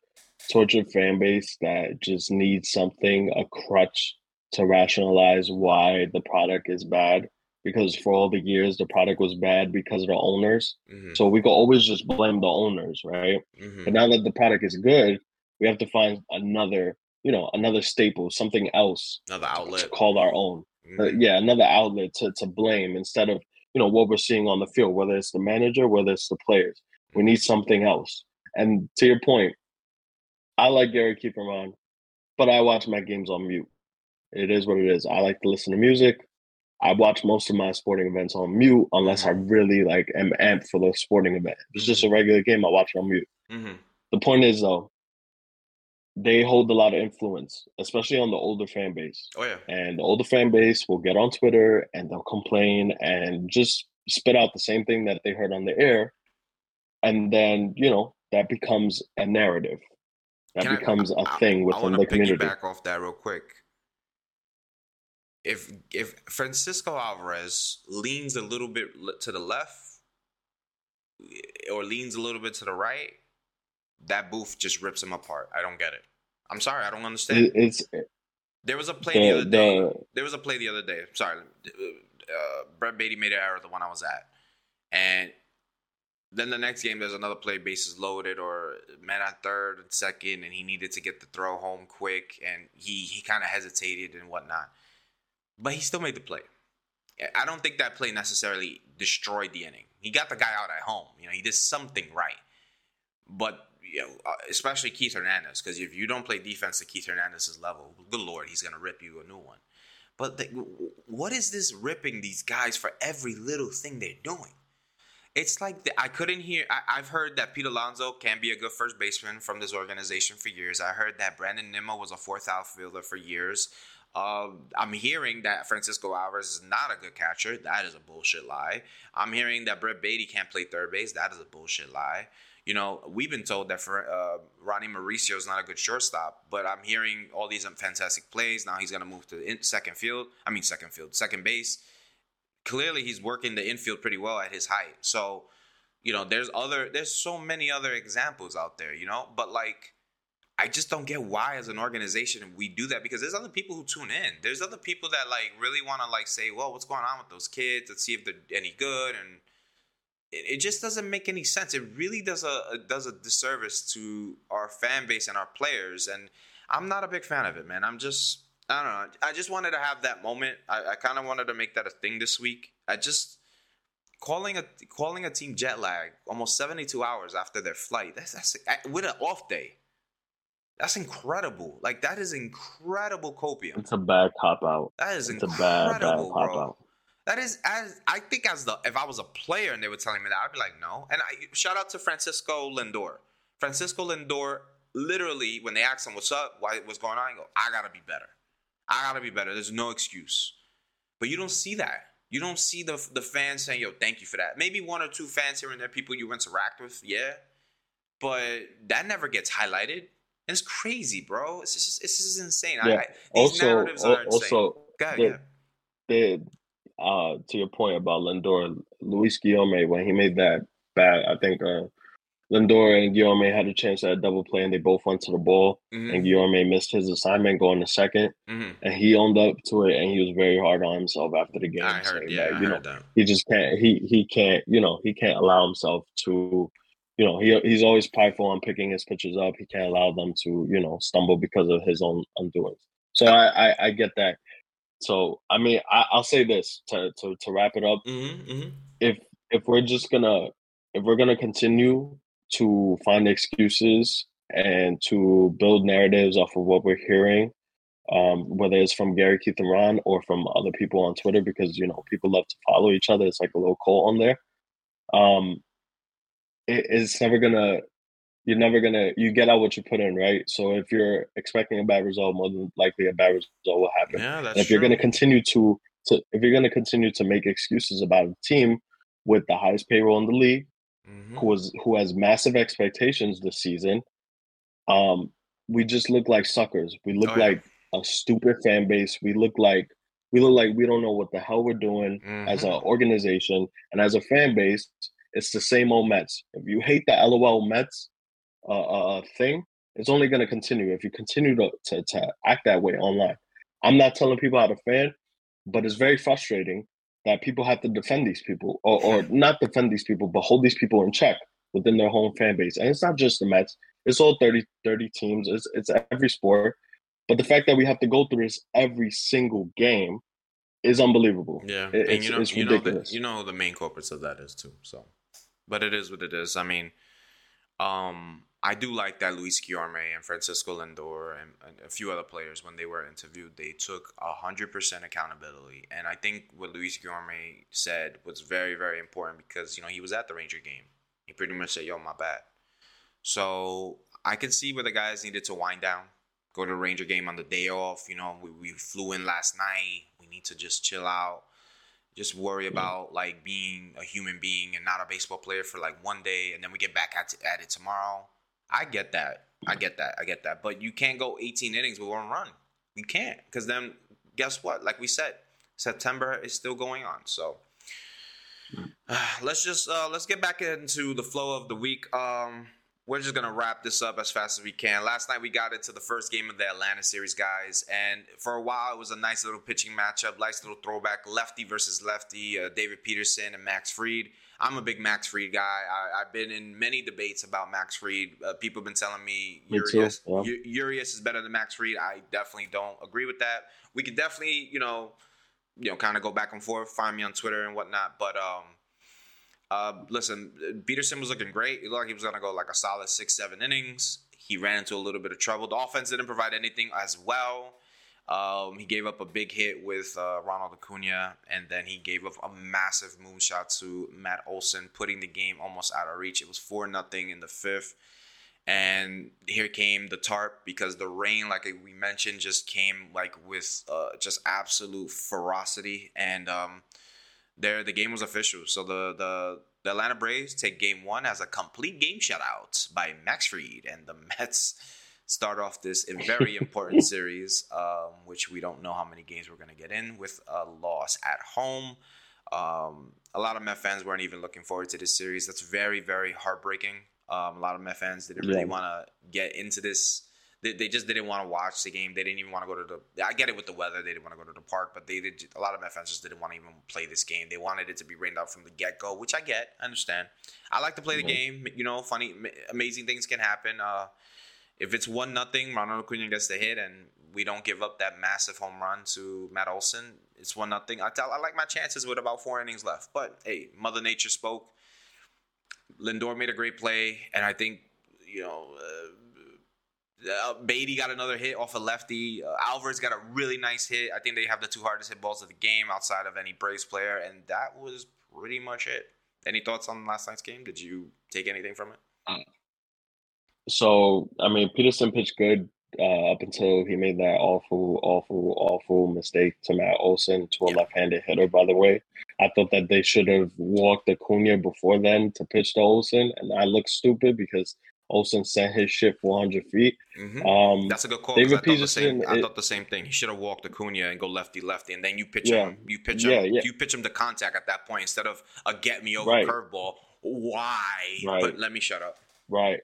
tortured fan base that just needs something, a crutch to rationalize why the product is bad. Because for all the years the product was bad because of the owners. Mm-hmm. So we can always just blame the owners, right? Mm-hmm. But now that the product is good, we have to find another you know another staple, something else, another outlet called our own. Uh, mm-hmm. Uh, yeah, another outlet to to blame instead of you know what we're seeing on the field, whether it's the manager, whether it's the players. We need something else. And to your point, I like Gary Keeperman, but I watch my games on mute. It is what it is. I like to listen to music. I watch most of my sporting events on mute unless I mm-hmm. really like am amped for the sporting event. If it's just a mm-hmm. regular game, I watch it on mute. Mm-hmm. The point is though, they hold a lot of influence, especially on the older fan base. Oh yeah. And the older fan base will get on Twitter and they'll complain and just spit out the same thing that they heard on the air. And then, you know, that becomes a narrative. That Can becomes I, a thing within the community. Back off that real quick. If if Francisco Alvarez leans a little bit to the left or leans a little bit to the right, that booth just rips him apart. I don't get it. I'm sorry, I don't understand. It's there was a play the, the- other day. the- there was a play the other day. Sorry, uh, Brett Baty made an error the one I was at, and then the next game there's another play, bases loaded or man at third and second, and he needed to get the throw home quick, and he he kind of hesitated and whatnot, but he still made the play. I don't think that play necessarily destroyed the inning. He got the guy out at home. You know, he did something right. But you know, uh, especially Keith Hernandez, because if you don't play defense to Keith Hernandez's level, good lord, he's gonna rip you a new one. But the, what is this ripping these guys for every little thing they're doing? It's like the, I couldn't hear. I, I've heard that Pete Alonso can be a good first baseman from this organization for years. I heard that Brandon Nimmo was a fourth outfielder for years. Uh, I'm hearing that Francisco Alvarez is not a good catcher. That is a bullshit lie. I'm hearing that Brett Baty can't play third base. That is a bullshit lie. You know, we've been told that for, uh, Ronny Mauricio is not a good shortstop, but I'm hearing all these fantastic plays. Now he's going to move to in- second field. I mean, second field, second base. Clearly, he's working the infield pretty well at his height. So, you know, there's other, there's so many other examples out there. You know, but like, I just don't get why, as an organization, we do that because there's other people who tune in. There's other people that like really want to like say, "Well, what's going on with those kids? Let's see if they're any good." And it, just doesn't make any sense. It really does a, does a disservice to our fan base and our players. And I'm not a big fan of it, man. I'm just I don't know. I just wanted to have that moment. I, I kind of wanted to make that a thing this week. I just calling a calling a team jet lag almost 72 hours after their flight. That's that's with an off day. That's incredible. Like that is incredible copium. it's a bad cop out. That is It's a bad, bad cop out. That is as I think as the if I was a player and they were telling me that, I'd be like, no. And I shout out to Francisco Lindor. Francisco Lindor, literally, when they asked him what's up, why what's going on, he go, I gotta be better. I gotta be better. There's no excuse. But you don't see that. You don't see the the fans saying, yo, thank you for that. Maybe one or two fans here and there, people you interact with, yeah. But that never gets highlighted. And it's crazy, bro. It's just it's just insane. Yeah. I, these Also, narratives are insane. also, Go ahead, the- ahead. the uh to your point about Lindor, Luis Guillorme when he made that bat, I think uh Lindor and Guillorme had a chance at a double play and they both went to the ball Mhm, and Guillorme missed his assignment going to second. Mhm. and he owned up to it and he was very hard on himself after the game I heard, yeah, that, I you know heard that. he just can't he he can't you know he can't allow himself to you know he he's always prideful on picking his pitches up. He can't allow them to you know stumble because of his own undoings. So i i, I get that so i mean I, i'll say this to, to to wrap it up Mm-hmm, mm-hmm. if if we're just gonna if we're gonna continue to find excuses and to build narratives off of what we're hearing um, whether it's from Gary Keith and Ron or from other people on Twitter, because you know people love to follow each other. It's like a little cult on there. Um, it, it's never gonna. You're never gonna. You get out what you put in, right? So if you're expecting a bad result, more than likely a bad result will happen. Yeah, that's And if you're going to continue to, to if you're to continue to make excuses about a team with the highest payroll in the league, Mhm. who was who has massive expectations this season, um, we just look like suckers. We look Oh, yeah. like a stupid fan base. We look like we look like we don't know what the hell we're doing as an organization and as a fan base. It's the same old Mets. If you hate the LOL Mets uh, uh, thing, it's only going to continue if you continue to, to to act that way online. I'm not telling people how to fan, but it's very frustrating that people have to defend these people or, or not defend these people, but hold these people in check within their home fan base. And it's not just the Mets, it's all 30, 30 teams, it's, it's every sport. But the fact that we have to go through this every single game is unbelievable. Yeah, It- and you know, it's you know, the, you know, the main culprits of that is too. So, but it is what it is. I mean, um, I do like that Luis Guillorme and Francisco Lindor and, and a few other players when they were interviewed, they took hundred percent accountability. And I think what Luis Guillorme said was very, very important because you know he was at the Ranger game. He pretty much said, "Yo, my bad." So I can see where the guys needed to wind down, go to the Ranger game on the day off. You know, we, we flew in last night. We need to just chill out, just worry mm-hmm. about like being a human being and not a baseball player for like one day, and then we get back at, at it tomorrow. I get that. I get that. I get that. But you can't go 18 innings with one run. You can't, because then guess what? Like we said, September is still going on. So let's just uh, let's get back into the flow of the week. Um, we're just gonna wrap this up as fast as we can. Last night we got into the first game of the Atlanta series, guys, and for a while it was a nice little pitching matchup, nice little throwback, lefty versus lefty, uh, David Peterson and Max Fried. I'm a big Max Fried guy. I, have been in many debates about Max Fried. Uh, people have been telling me Me Urias, too, U- Urias is better than Max Fried. I definitely don't agree with that. We could definitely, you know, you know, kind of go back and forth. Find me on Twitter and whatnot. But um, uh, listen, Peterson was looking great. He looked like he was gonna go like a solid six, seven innings. He ran into a little bit of trouble. The offense didn't provide anything as well. Um, he gave up a big hit with uh, Ronald Acuna, and then he gave up a massive moonshot to Matt Olson, putting the game almost out of reach. It was four nothing in the fifth, and here came the tarp because the rain, like we mentioned, just came like with uh, just absolute ferocity, and um, there the game was official. So the the the Atlanta Braves take game one as a complete game shutout by Max Fried, and the Mets start off this very important series, um, which we don't know how many games we're going to get in with a loss at home. Um, a lot of Met fans weren't even looking forward to this series. That's very, very heartbreaking. Um, a lot of Met fans didn't really Yeah. want to get into this. They, they just didn't want to watch the game. They didn't even want to go to the. I get it with the weather. They didn't want to go to the park, but they did. A lot of Met fans just didn't want to even play this game. They wanted it to be rained out from the get go, which I get. I understand. I like to play the Mhm. game. You know, funny, amazing things can happen. Uh, if it's one nothing, Ronald Acuna gets the hit, and we don't give up that massive home run to Matt Olson. It's one nothing. I tell, I like my chances with about four innings left, but hey, Mother Nature spoke. Lindor made a great play, and I think you know. Uh, uh, Baty got another hit off a lefty. Uh, Alvarez got a really nice hit. I think they have the two hardest hit balls of the game outside of any Braves player, and that was pretty much it. Any thoughts on last night's game? Did you take anything from it? So I mean, Peterson pitched good uh, up until he made that awful, awful, awful mistake to Matt Olson to a Yeah. left-handed hitter. By the way, I thought that they should have walked Acuna before then to pitch to Olson, and I looked stupid because Olson sent his shit 400 feet. Mm-hmm. Um, That's a good call. David I thought the same. Peterson, I thought the same thing. He should have walked Acuna and go lefty lefty, and then you pitch Yeah. him. You pitch Yeah, him. yeah. You pitch him to contact at that point instead of a get me over Right. curveball. Why? Right. But let me shut up. Right,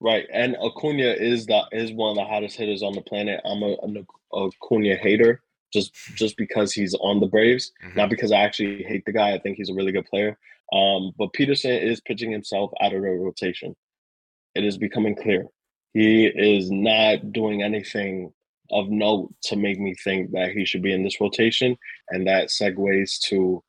right, and Acuna is the is one of the hottest hitters on the planet. I'm a, an Acuna hater just just because he's on the Braves, Mhm. not because I actually hate the guy. I think he's a really good player. Um, but Peterson is pitching himself out of the rotation. It is becoming clear he is not doing anything of note to make me think that he should be in this rotation, and that segues to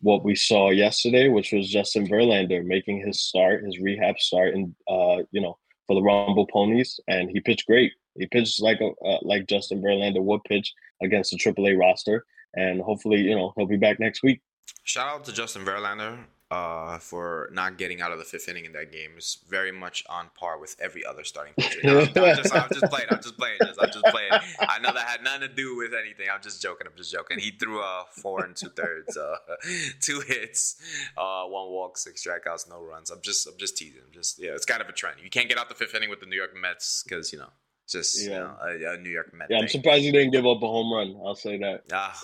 what we saw yesterday, which was Justin Verlander making his start, his rehab start, in uh, you know, for the Rumble Ponies, and he pitched great. He pitched like a uh, like Justin Verlander would pitch against the AAA roster, and hopefully, you know, he'll be back next week. Shout out to Justin Verlander uh, for not getting out of the fifth inning in that game. is very much on par with every other starting pitcher. No, I'm, I'm just, I'm just playing. I'm just playing. Just, I'm just playing. I know that had nothing to do with anything. I'm just joking. I'm just joking. He threw a four and two thirds, uh, two hits, uh, one walk, six strikeouts, no runs. I'm just, I'm just teasing. I'm just, yeah, it's kind of a trend. You can't get out the fifth inning with the New York Mets because you know, it's just you know, a, a New York Met. Yeah, I'm surprised you didn't give up a home run. I'll say that. Ah,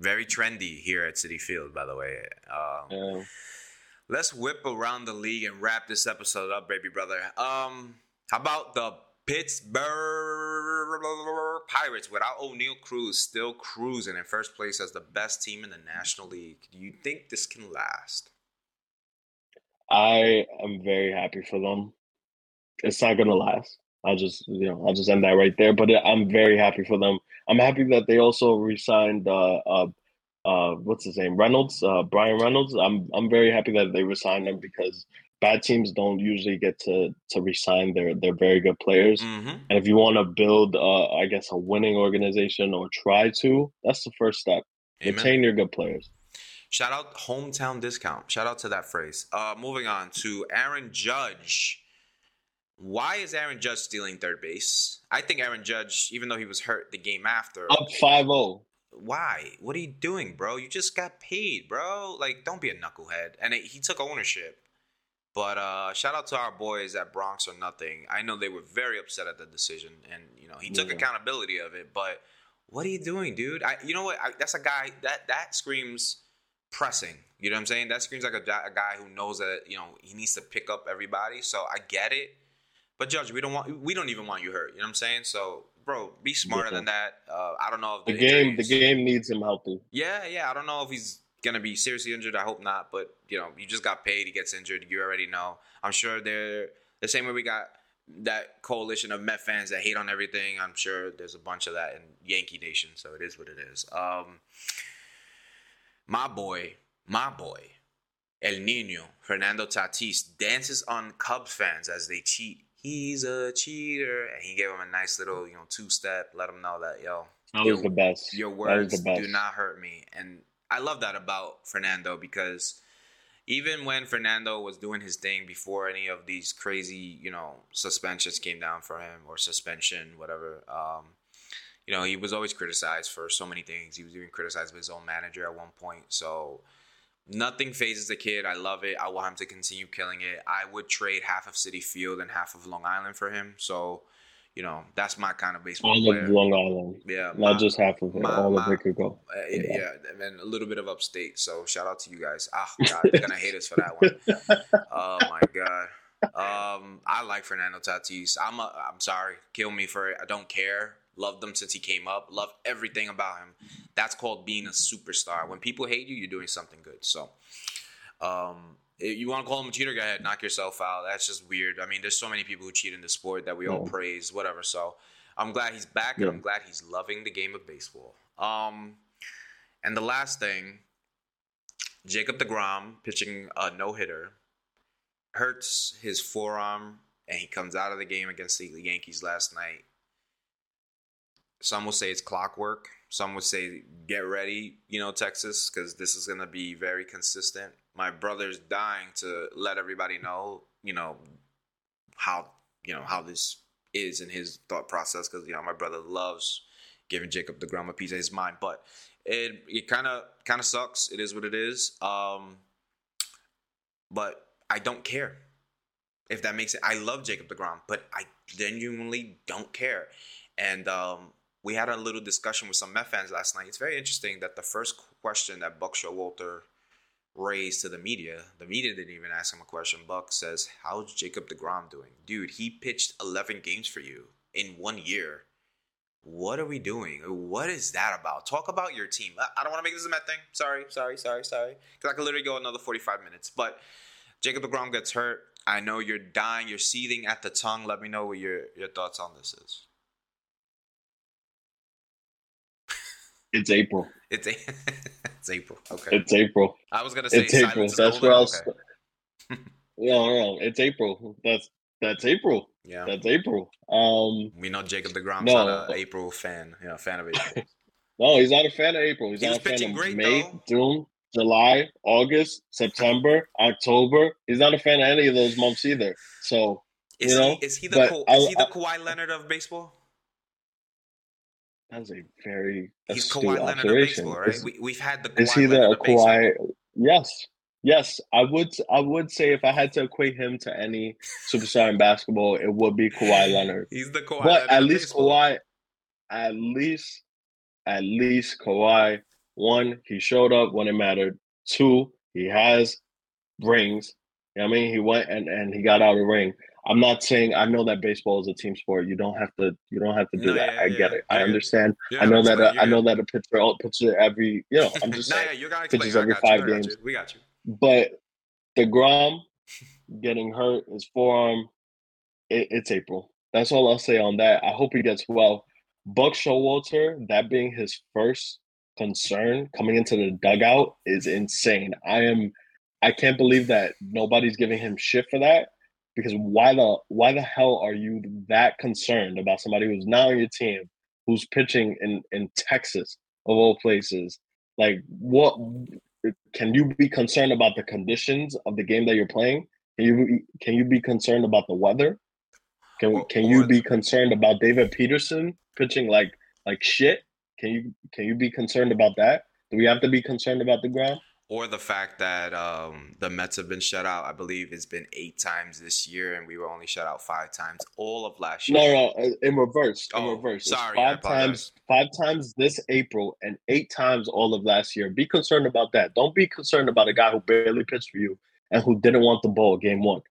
very trendy here at Citi Field, by the way. Um, Yeah. Let's whip around the league and wrap this episode up, baby brother. Um, how about the Pittsburgh Pirates without Oneil Cruz still cruising in first place as the best team in the National League? Do you think this can last? I am very happy for them. It's not gonna last. I'll just you know I'll just end that right there. But I'm very happy for them. I'm happy that they also re-signed uh uh uh what's his name Reynolds uh Bryan Reynolds. I'm I'm very happy that they re-signed him because bad teams don't usually get to to re-sign their their very good players. Mm-hmm. And if you want to build uh I guess a winning organization or try to, that's the first step. Amen. Retain your good players. Shout out hometown discount. Shout out to that phrase. Uh, moving on to Aaron Judge. Why is Aaron Judge stealing third base? I think Aaron Judge, even though he was hurt the game after, Up oh. 5-0. Why? What are you doing, bro? You just got paid, bro. Like, don't be a knucklehead. And it, he took ownership. But uh, shout out to our boys at Bronx or Nothing. I know they were very upset at the decision, and you know he took Yeah. accountability of it. But what are you doing, dude? I, you know what? I, that's a guy that that screams pressing. You know what I'm saying? That screams like a, a guy who knows that you know he needs to pick up everybody. So I get it. But Judge, we don't want we don't even want you hurt. You know what I'm saying? So, bro, be smarter than that. Uh, I don't know if The the, game, the game needs him healthy. Yeah, yeah. I don't know if he's gonna be seriously injured. I hope not. But you know, you just got paid. He gets injured. You already know. I'm sure they're the same way we got that coalition of Met fans that hate on everything. I'm sure there's a bunch of that in Yankee Nation. So it is what it is. Um, my boy, my boy, El Nino Fernando Tatis dances on Cubs fans as they cheat. He's a cheater, and he gave him a nice little, you know, two step. Let him know that yo, That Your- was the best. your words best. do not hurt me. And I love that about Fernando because even when Fernando was doing his thing before any of these crazy, you know, suspensions came down for him or suspension, whatever, um, you know, he was always criticized for so many things. He was even criticized by his own manager at one point. So nothing phases the kid. I love it. I want him to continue killing it. I would trade half of Citi Field and half of Long Island for him. So, you know, that's my kind of baseball all player. of Long Island, yeah, not my- just half of it. my- all my- of it could go. uh, yeah, yeah, and a little bit of upstate. So shout out to you guys. Ah, God, they're gonna hate us for that one. Oh my God. Um, I like Fernando Tatis. I'm a, I'm sorry, kill me for it. I don't care. Loved him since he came up. Love everything about him. That's called being a superstar. When people hate you, you're doing something good. So, um, you want to call him a cheater? Go ahead, knock yourself out. That's just weird. I mean, there's so many people who cheat in the sport that we all Yeah. praise, whatever. So, I'm glad he's back, and I'm glad he's loving the game of baseball. Um, and the last thing, Jacob Degrom pitching a no hitter hurts his forearm, and he comes out of the game against the Yankees last night. Some will say it's clockwork. Some would say get ready, you know, Texas, because this is going to be very consistent. My brother's dying to let everybody know, you know, how you know how this is in his thought process, because you know my brother loves giving Jacob the a piece of his mind, but it it kind of kind of sucks. It is what it is. Um, but I don't care if that makes it. I love Jacob Degrom, but I genuinely don't care. And um, we had a little discussion with some Met fans last night. It's very interesting that the first question that Buck Showalter raised to the media, the media didn't even ask him a question. Buck says, "How's Jacob Degrom doing, dude? He pitched 11 games for you in one year." What are we doing? What is that about? Talk about your team. I don't want to make this a Met thing. Sorry, sorry, sorry, sorry. Because I could literally go another 45 minutes. But Jacob DeGrom gets hurt. I know you're dying. You're seething at the tongue. Let me know what your, your thoughts on this is. It's April. It's, a, it's April. Okay. It's April. I was going to say It's April. That's where else. Okay. No, no, it's April. That's that's April. Yeah. That's April. Um, We know Jacob DeGrom's No. not an April fan. Yeah, fan of April. no, he's not a fan of April. He's He not a fan of great, May, though. June, July, August, September, October. He's not a fan of any of those months either. So Is You know, he is he the but Ka- I- is he the I- Kawhi Leonard of baseball? That's a very He's astute Kawhi Leonard of baseball, right? Is, We, we've had the Kawhi is he the Leonard of. Kawhi? Yes, yes. I would. I would say if I had to equate him to any superstar in basketball, it would be Kawhi Leonard. He's the Kawhi but Leonard at least baseball. Kawhi, at least, at least Kawhi. One, he showed up when it mattered. Two, he has rings. You know what I mean? He went and, and he got out a ring. I'm not saying I know that baseball is a team sport. You don't have to. You don't have to do No, that. yeah, I yeah, get it. yeah. I understand. Yeah, I know that. A, uh, I know that a pitcher oh, pitcher every. You know. I'm just nah, saying. you pitches every you, five got games. you. We got you. But Degrom getting hurt, his forearm. It, it's April. That's all I'll say on that. I hope he gets well. Buck Showalter, that being his first concern coming into the dugout is insane. I am. I can't believe that nobody's giving him shit for that. Because why the why the hell are you that concerned about somebody who's not on your team, who's pitching in in Texas of all places? Like what can you be concerned about the conditions of the game that you're playing? Can you be, can you be concerned about the weather? Can can you be concerned about David Peterson pitching like like shit? Can you can you be concerned about that? Do we have to be concerned about the ground? Or the fact that um, the Mets have been shut out. I believe it's been eight times this year, and we were only shut out five times all of last year. No, no, uh, in reverse. In Oh, reverse. Sorry, five times, five times this April and eight times all of last year. Be concerned about that. Don't be concerned about a guy who barely pitched for you and who didn't want the ball game one.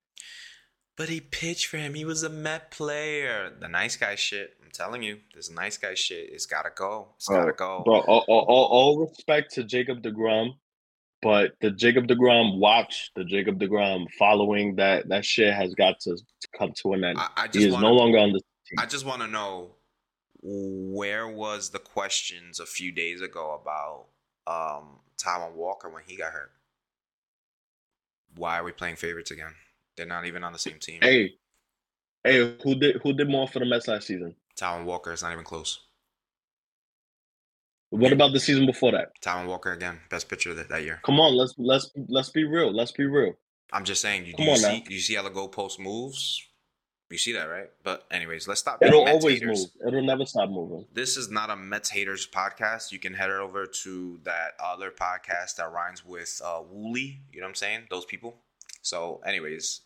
But he pitched for him. He was a Met player. The nice guy shit. I'm telling you, this nice guy shit. It's gotta go. It's gotta go. Bro, all, all, all, all respect to Jacob DeGrom, but the Jacob DeGrom watch, the Jacob DeGrom following that that shit has got to come to an end. I, I he is wanna, no longer on the team. I just want to know where was the questions a few days ago about um Taijuan Walker when he got hurt? Why are we playing favorites again? They're not even on the same team. Hey, hey, who did who did more for the Mets last season? Taijuan Walker is not even close. What about the season before that? Taijuan Walker again, best pitcher that, that year. Come on, let's let's let's be real. Let's be real. I'm just saying. You, do Come you on see? now. You see how the goalpost moves? You see that, right? But anyways, let's stop. It'll always haters. move. It'll never stop moving. This is not a Mets haters podcast. You can head over to that other podcast that rhymes with uh, Wooly. You know what I'm saying? Those people. So, anyways,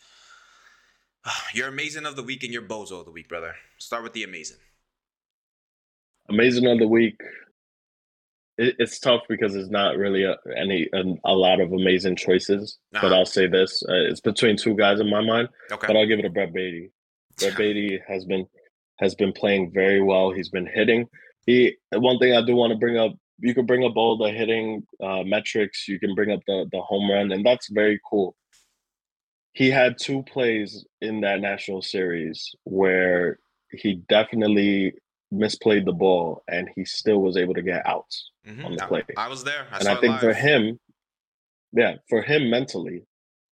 you're amazing of the week and you're bozo of the week, brother. Start with the amazing. Amazing of the week. It, it's tough because there's not really a, any a, a lot of amazing choices. But Uh-huh. I'll say this: uh, it's between two guys in my mind. Okay. But I'll give it to Brett Baty. Brett Baty has been has been playing very well. He's been hitting. He one thing I do want to bring up. You can bring up all the hitting uh, metrics. You can bring up the the home run, and that's very cool. He had two plays in that national series where he definitely misplayed the ball, and he still was able to get outs. Mhm. on the I- play. I, was there. I and saw I it think for him, yeah, for him mentally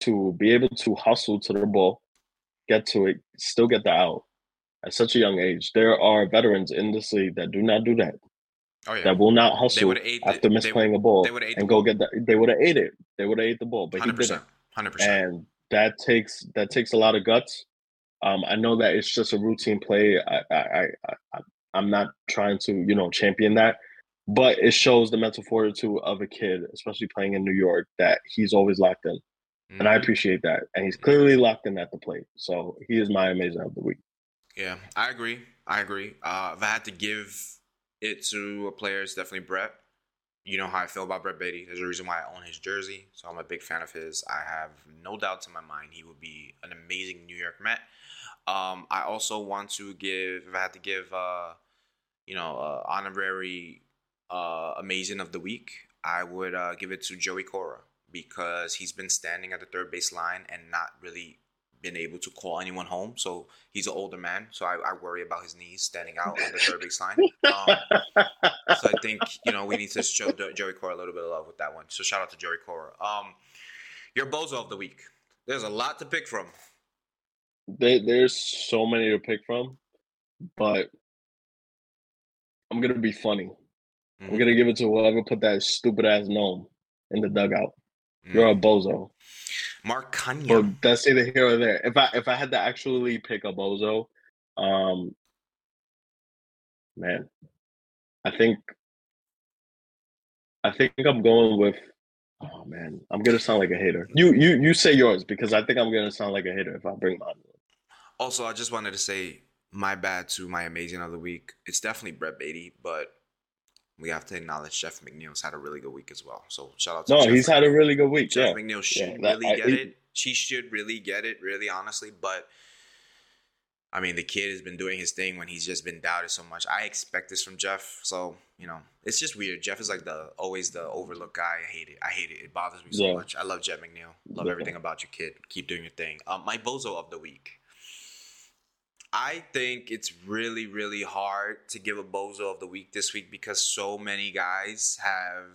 to be able to hustle to the ball, get to it, still get the out at such a young age. There are veterans in this league that do not do that. oh yeah, That will not hustle would've ate the- after they- misplaying a ball they and the go ball. get that. They would have ate it. They would have ate the ball, but he hundred didn't percent, hundred percent. and that takes that takes a lot of guts. Um, I know that it's just a routine play. I, I, I, I, I'm not trying to, you know, champion that, but it shows the mental fortitude of a kid, especially playing in New York, that he's always locked in, and I Mhm. appreciate that. And he's clearly locked in at the plate, so he is my amazing of the week. Yeah, I agree. I agree. Uh, if I had to give it to a player, it's definitely Brett. You know how I feel about Brett Baty. There's a reason why I own his jersey, so I'm a big fan of his. I have no doubts in my mind he will be an amazing New York Met. Um, I also want to give, if I had to give, uh, you know, uh, honorary uh, amazing of the week, I would uh, give it to Joey Cora because he's been standing at the third base line and not really been able to call anyone home. So he's an older man, so I, I worry about his knees standing out on the third base line. Um, so I think you know we need to show Joey Cora a little bit of love with that one. So shout out to Joey Cora. Um, your bozo of the week. There's a lot to pick from. There, there's so many to pick from, but I'm gonna be funny. I'm Mhm. gonna give it to whoever put that stupid ass gnome in the dugout. Mm. You're a bozo. Mark But Cunningham. that's either here or there. If I if I had to actually pick a bozo, um, man, I think I think I'm going with. Oh man, I'm gonna sound like a hater. You you you say yours because I think I'm gonna sound like a hater if I bring mine. Also, I just wanted to say my bad to my amazing of the week. It's definitely Brett Baty, but we have to acknowledge Jeff McNeil's had a really good week as well. So shout out to No, Jeff. he's had a really good week. Jeff Yeah, McNeil should Yeah, that- really I- get it- it. She should really get it, really honestly. But I mean, the kid has been doing his thing when he's just been doubted so much. I expect this from Jeff, so you know, it's just weird. Jeff is like the always the overlooked guy. I hate it. I hate it. It bothers me so Yeah. much. I love Jeff McNeil. Love Yeah. everything about your kid. Keep doing your thing. Um, my bozo of the week. I think it's really, really hard to give a bozo of the week this week because so many guys have,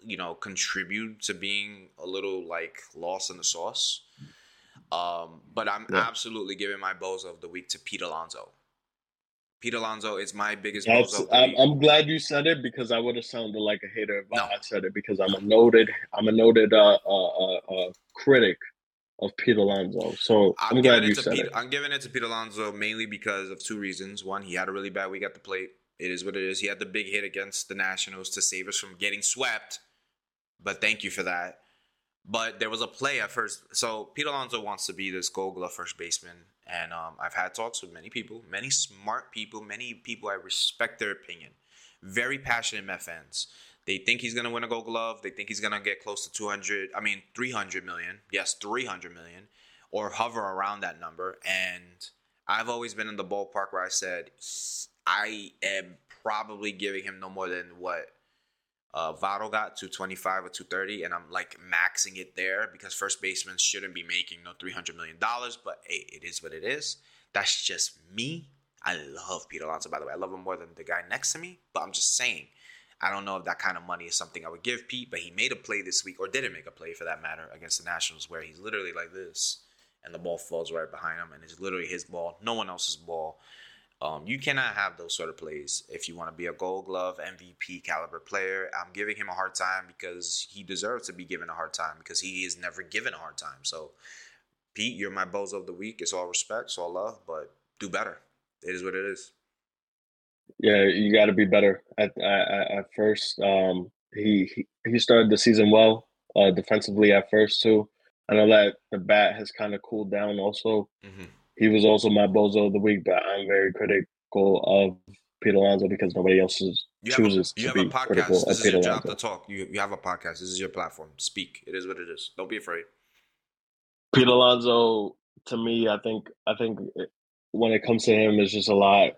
you know, contribute to being a little like lost in the sauce. Um, but I'm Yeah. absolutely giving my bozo of the week to Pete Alonso. Pete Alonso is my biggest That's, bozo of the I'm. I'm glad you said it because I would have sounded like a hater if No. I said it because I'm a noted I'm a noted uh, uh, uh, uh, critic of Pete Alonso. So I'm, I'm, glad giving you it to said Pete. it. I'm giving it to Pete Alonso mainly because of two reasons. One, he had a really bad week at the plate. It is what it is. He had the big hit against the Nationals to save us from getting swept. But thank you for that. But there was a play at first. So Pete Alonso wants to be this Gold Glove first baseman, and um, I've had talks with many people, many smart people, many people I respect their opinion. Very passionate Met fans. They think he's gonna win a Gold Glove. They think he's gonna get close to 200. I mean, 300 million. Yes, 300 million. or hover around that number. And I've always been in the ballpark where I said I am probably giving him no more than what uh, Votto got 225 or 230, and I'm like maxing it there because first baseman shouldn't be making no 300 million dollars. But hey, it is what it is. That's just me. I love Pete Alonso, by the way. I love him more than the guy next to me. But I'm just saying, I don't know if that kind of money is something I would give Pete. But he made a play this week, or didn't make a play for that matter, against the Nationals, where he's literally like this, and the ball falls right behind him, and it's literally his ball, no one else's ball. Um, you cannot have those sort of plays if you want to be a Gold Glove MVP caliber player. I'm giving him a hard time because he deserves to be given a hard time because he is never given a hard time. So, Pete, you're my bozo of the week. It's all respect, it's all love, but do better. It is what it is. Yeah, you got to be better. At, at, at first, um, he, he he started the season well uh, defensively at first too. I know that the bat has kind of cooled down also. Mm-hmm he was also my bozo of the week, but I'm very critical of Pete Alonso because nobody else is, you chooses a, you to be podcast. critical this of is Pete your Alonso. job to talk. You, you have a podcast. This is your platform. Speak. It is what it is. Don't be afraid. Pete Alonso, to me, I think I think when it comes to him, is just a lot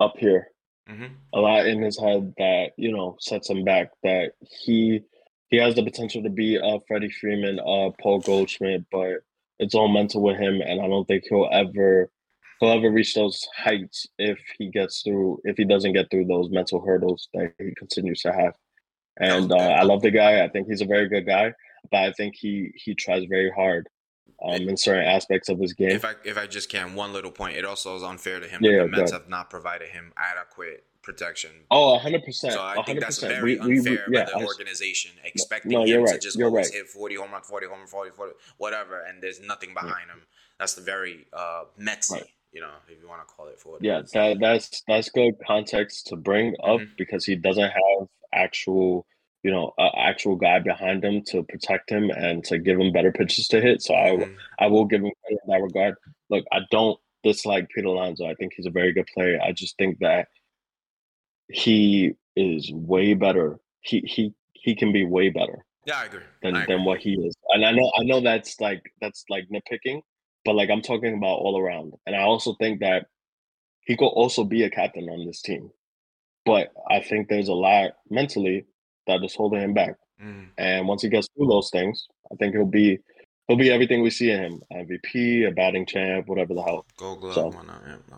up here, mm-hmm. a lot in his head that you know sets him back. That he he has the potential to be a Freddie Freeman, a Paul Goldschmidt, but it's all mental with him, and I don't think he'll ever he'll ever reach those heights if he gets through if he doesn't get through those mental hurdles that he continues to have. And uh, I love the guy. I think he's a very good guy, but I think he he tries very hard um, in certain aspects of his game. If I if I just can, one little point. It also is unfair to him yeah, that the Mets have not provided him adequate protection. Oh, 100%. So I 100%. think that's very we, unfair we, yeah, by the organization expecting no, him right. to just always right. hit 40 home run, 40 home run, 40, 40, whatever, and there's nothing behind him. That's the very uh, Metsy, right. you know, if you want to call it for Yeah, that, that's that's good context to bring up mm-hmm. because he doesn't have actual, you know, uh, actual guy behind him to protect him and to give him better pitches to hit. So mm-hmm. I I will give him credit in that regard. Look, I don't dislike Pete Alonso. I think he's a very good player. I just think that he is way better. He he he can be way better. Yeah, I agree. Than I agree. than what he is. And I know I know that's like that's like nitpicking, but like I'm talking about all around. And I also think that he could also be a captain on this team. But I think there's a lot mentally that is holding him back. Mm. And once he gets through those things, I think he'll be he'll be everything we see in him. MVP, a batting champ, whatever the hell. Gold glove, so, yeah.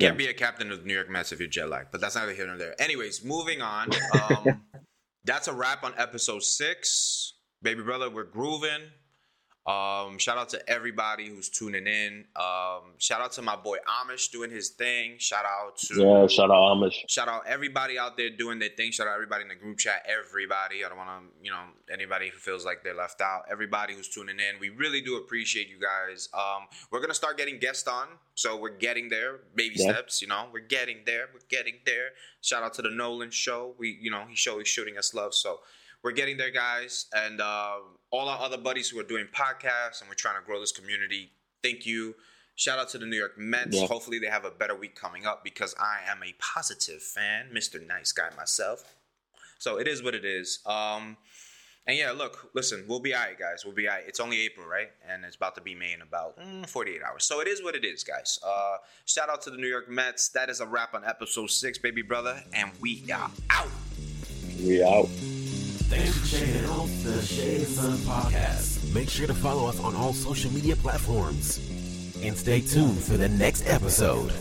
Can't be a captain of the New York Mets if you're jet lagged, but that's neither here nor there. Anyways, moving on. Um, that's a wrap on episode six. Baby brother, we're grooving. Um, shout out to everybody who's tuning in. Um, shout out to my boy Amish doing his thing. Shout out to yeah, shout out Amish. Shout out everybody out there doing their thing. Shout out everybody in the group chat. Everybody. I don't want to, you know, anybody who feels like they're left out. Everybody who's tuning in. We really do appreciate you guys. Um, we're gonna start getting guests on, so we're getting there. Baby yeah. steps. You know, we're getting there. We're getting there. Shout out to the Nolan show. We, you know, he show he's shooting us love. So we're getting there, guys. And uh, all our other buddies who are doing podcasts and we're trying to grow this community, thank you. Shout out to the New York Mets. Yeah. Hopefully, they have a better week coming up because I am a positive fan, Mr. Nice Guy myself. So it is what it is. Um, and yeah, look, listen, we'll be all right, guys. We'll be all right. It's only April, right? And it's about to be May in about mm, 48 hours. So it is what it is, guys. Uh, shout out to the New York Mets. That is a wrap on episode six, baby brother. And we are out. We out. Thanks for checking out the Shade Sun podcast. Make sure to follow us on all social media platforms. And stay tuned for the next episode.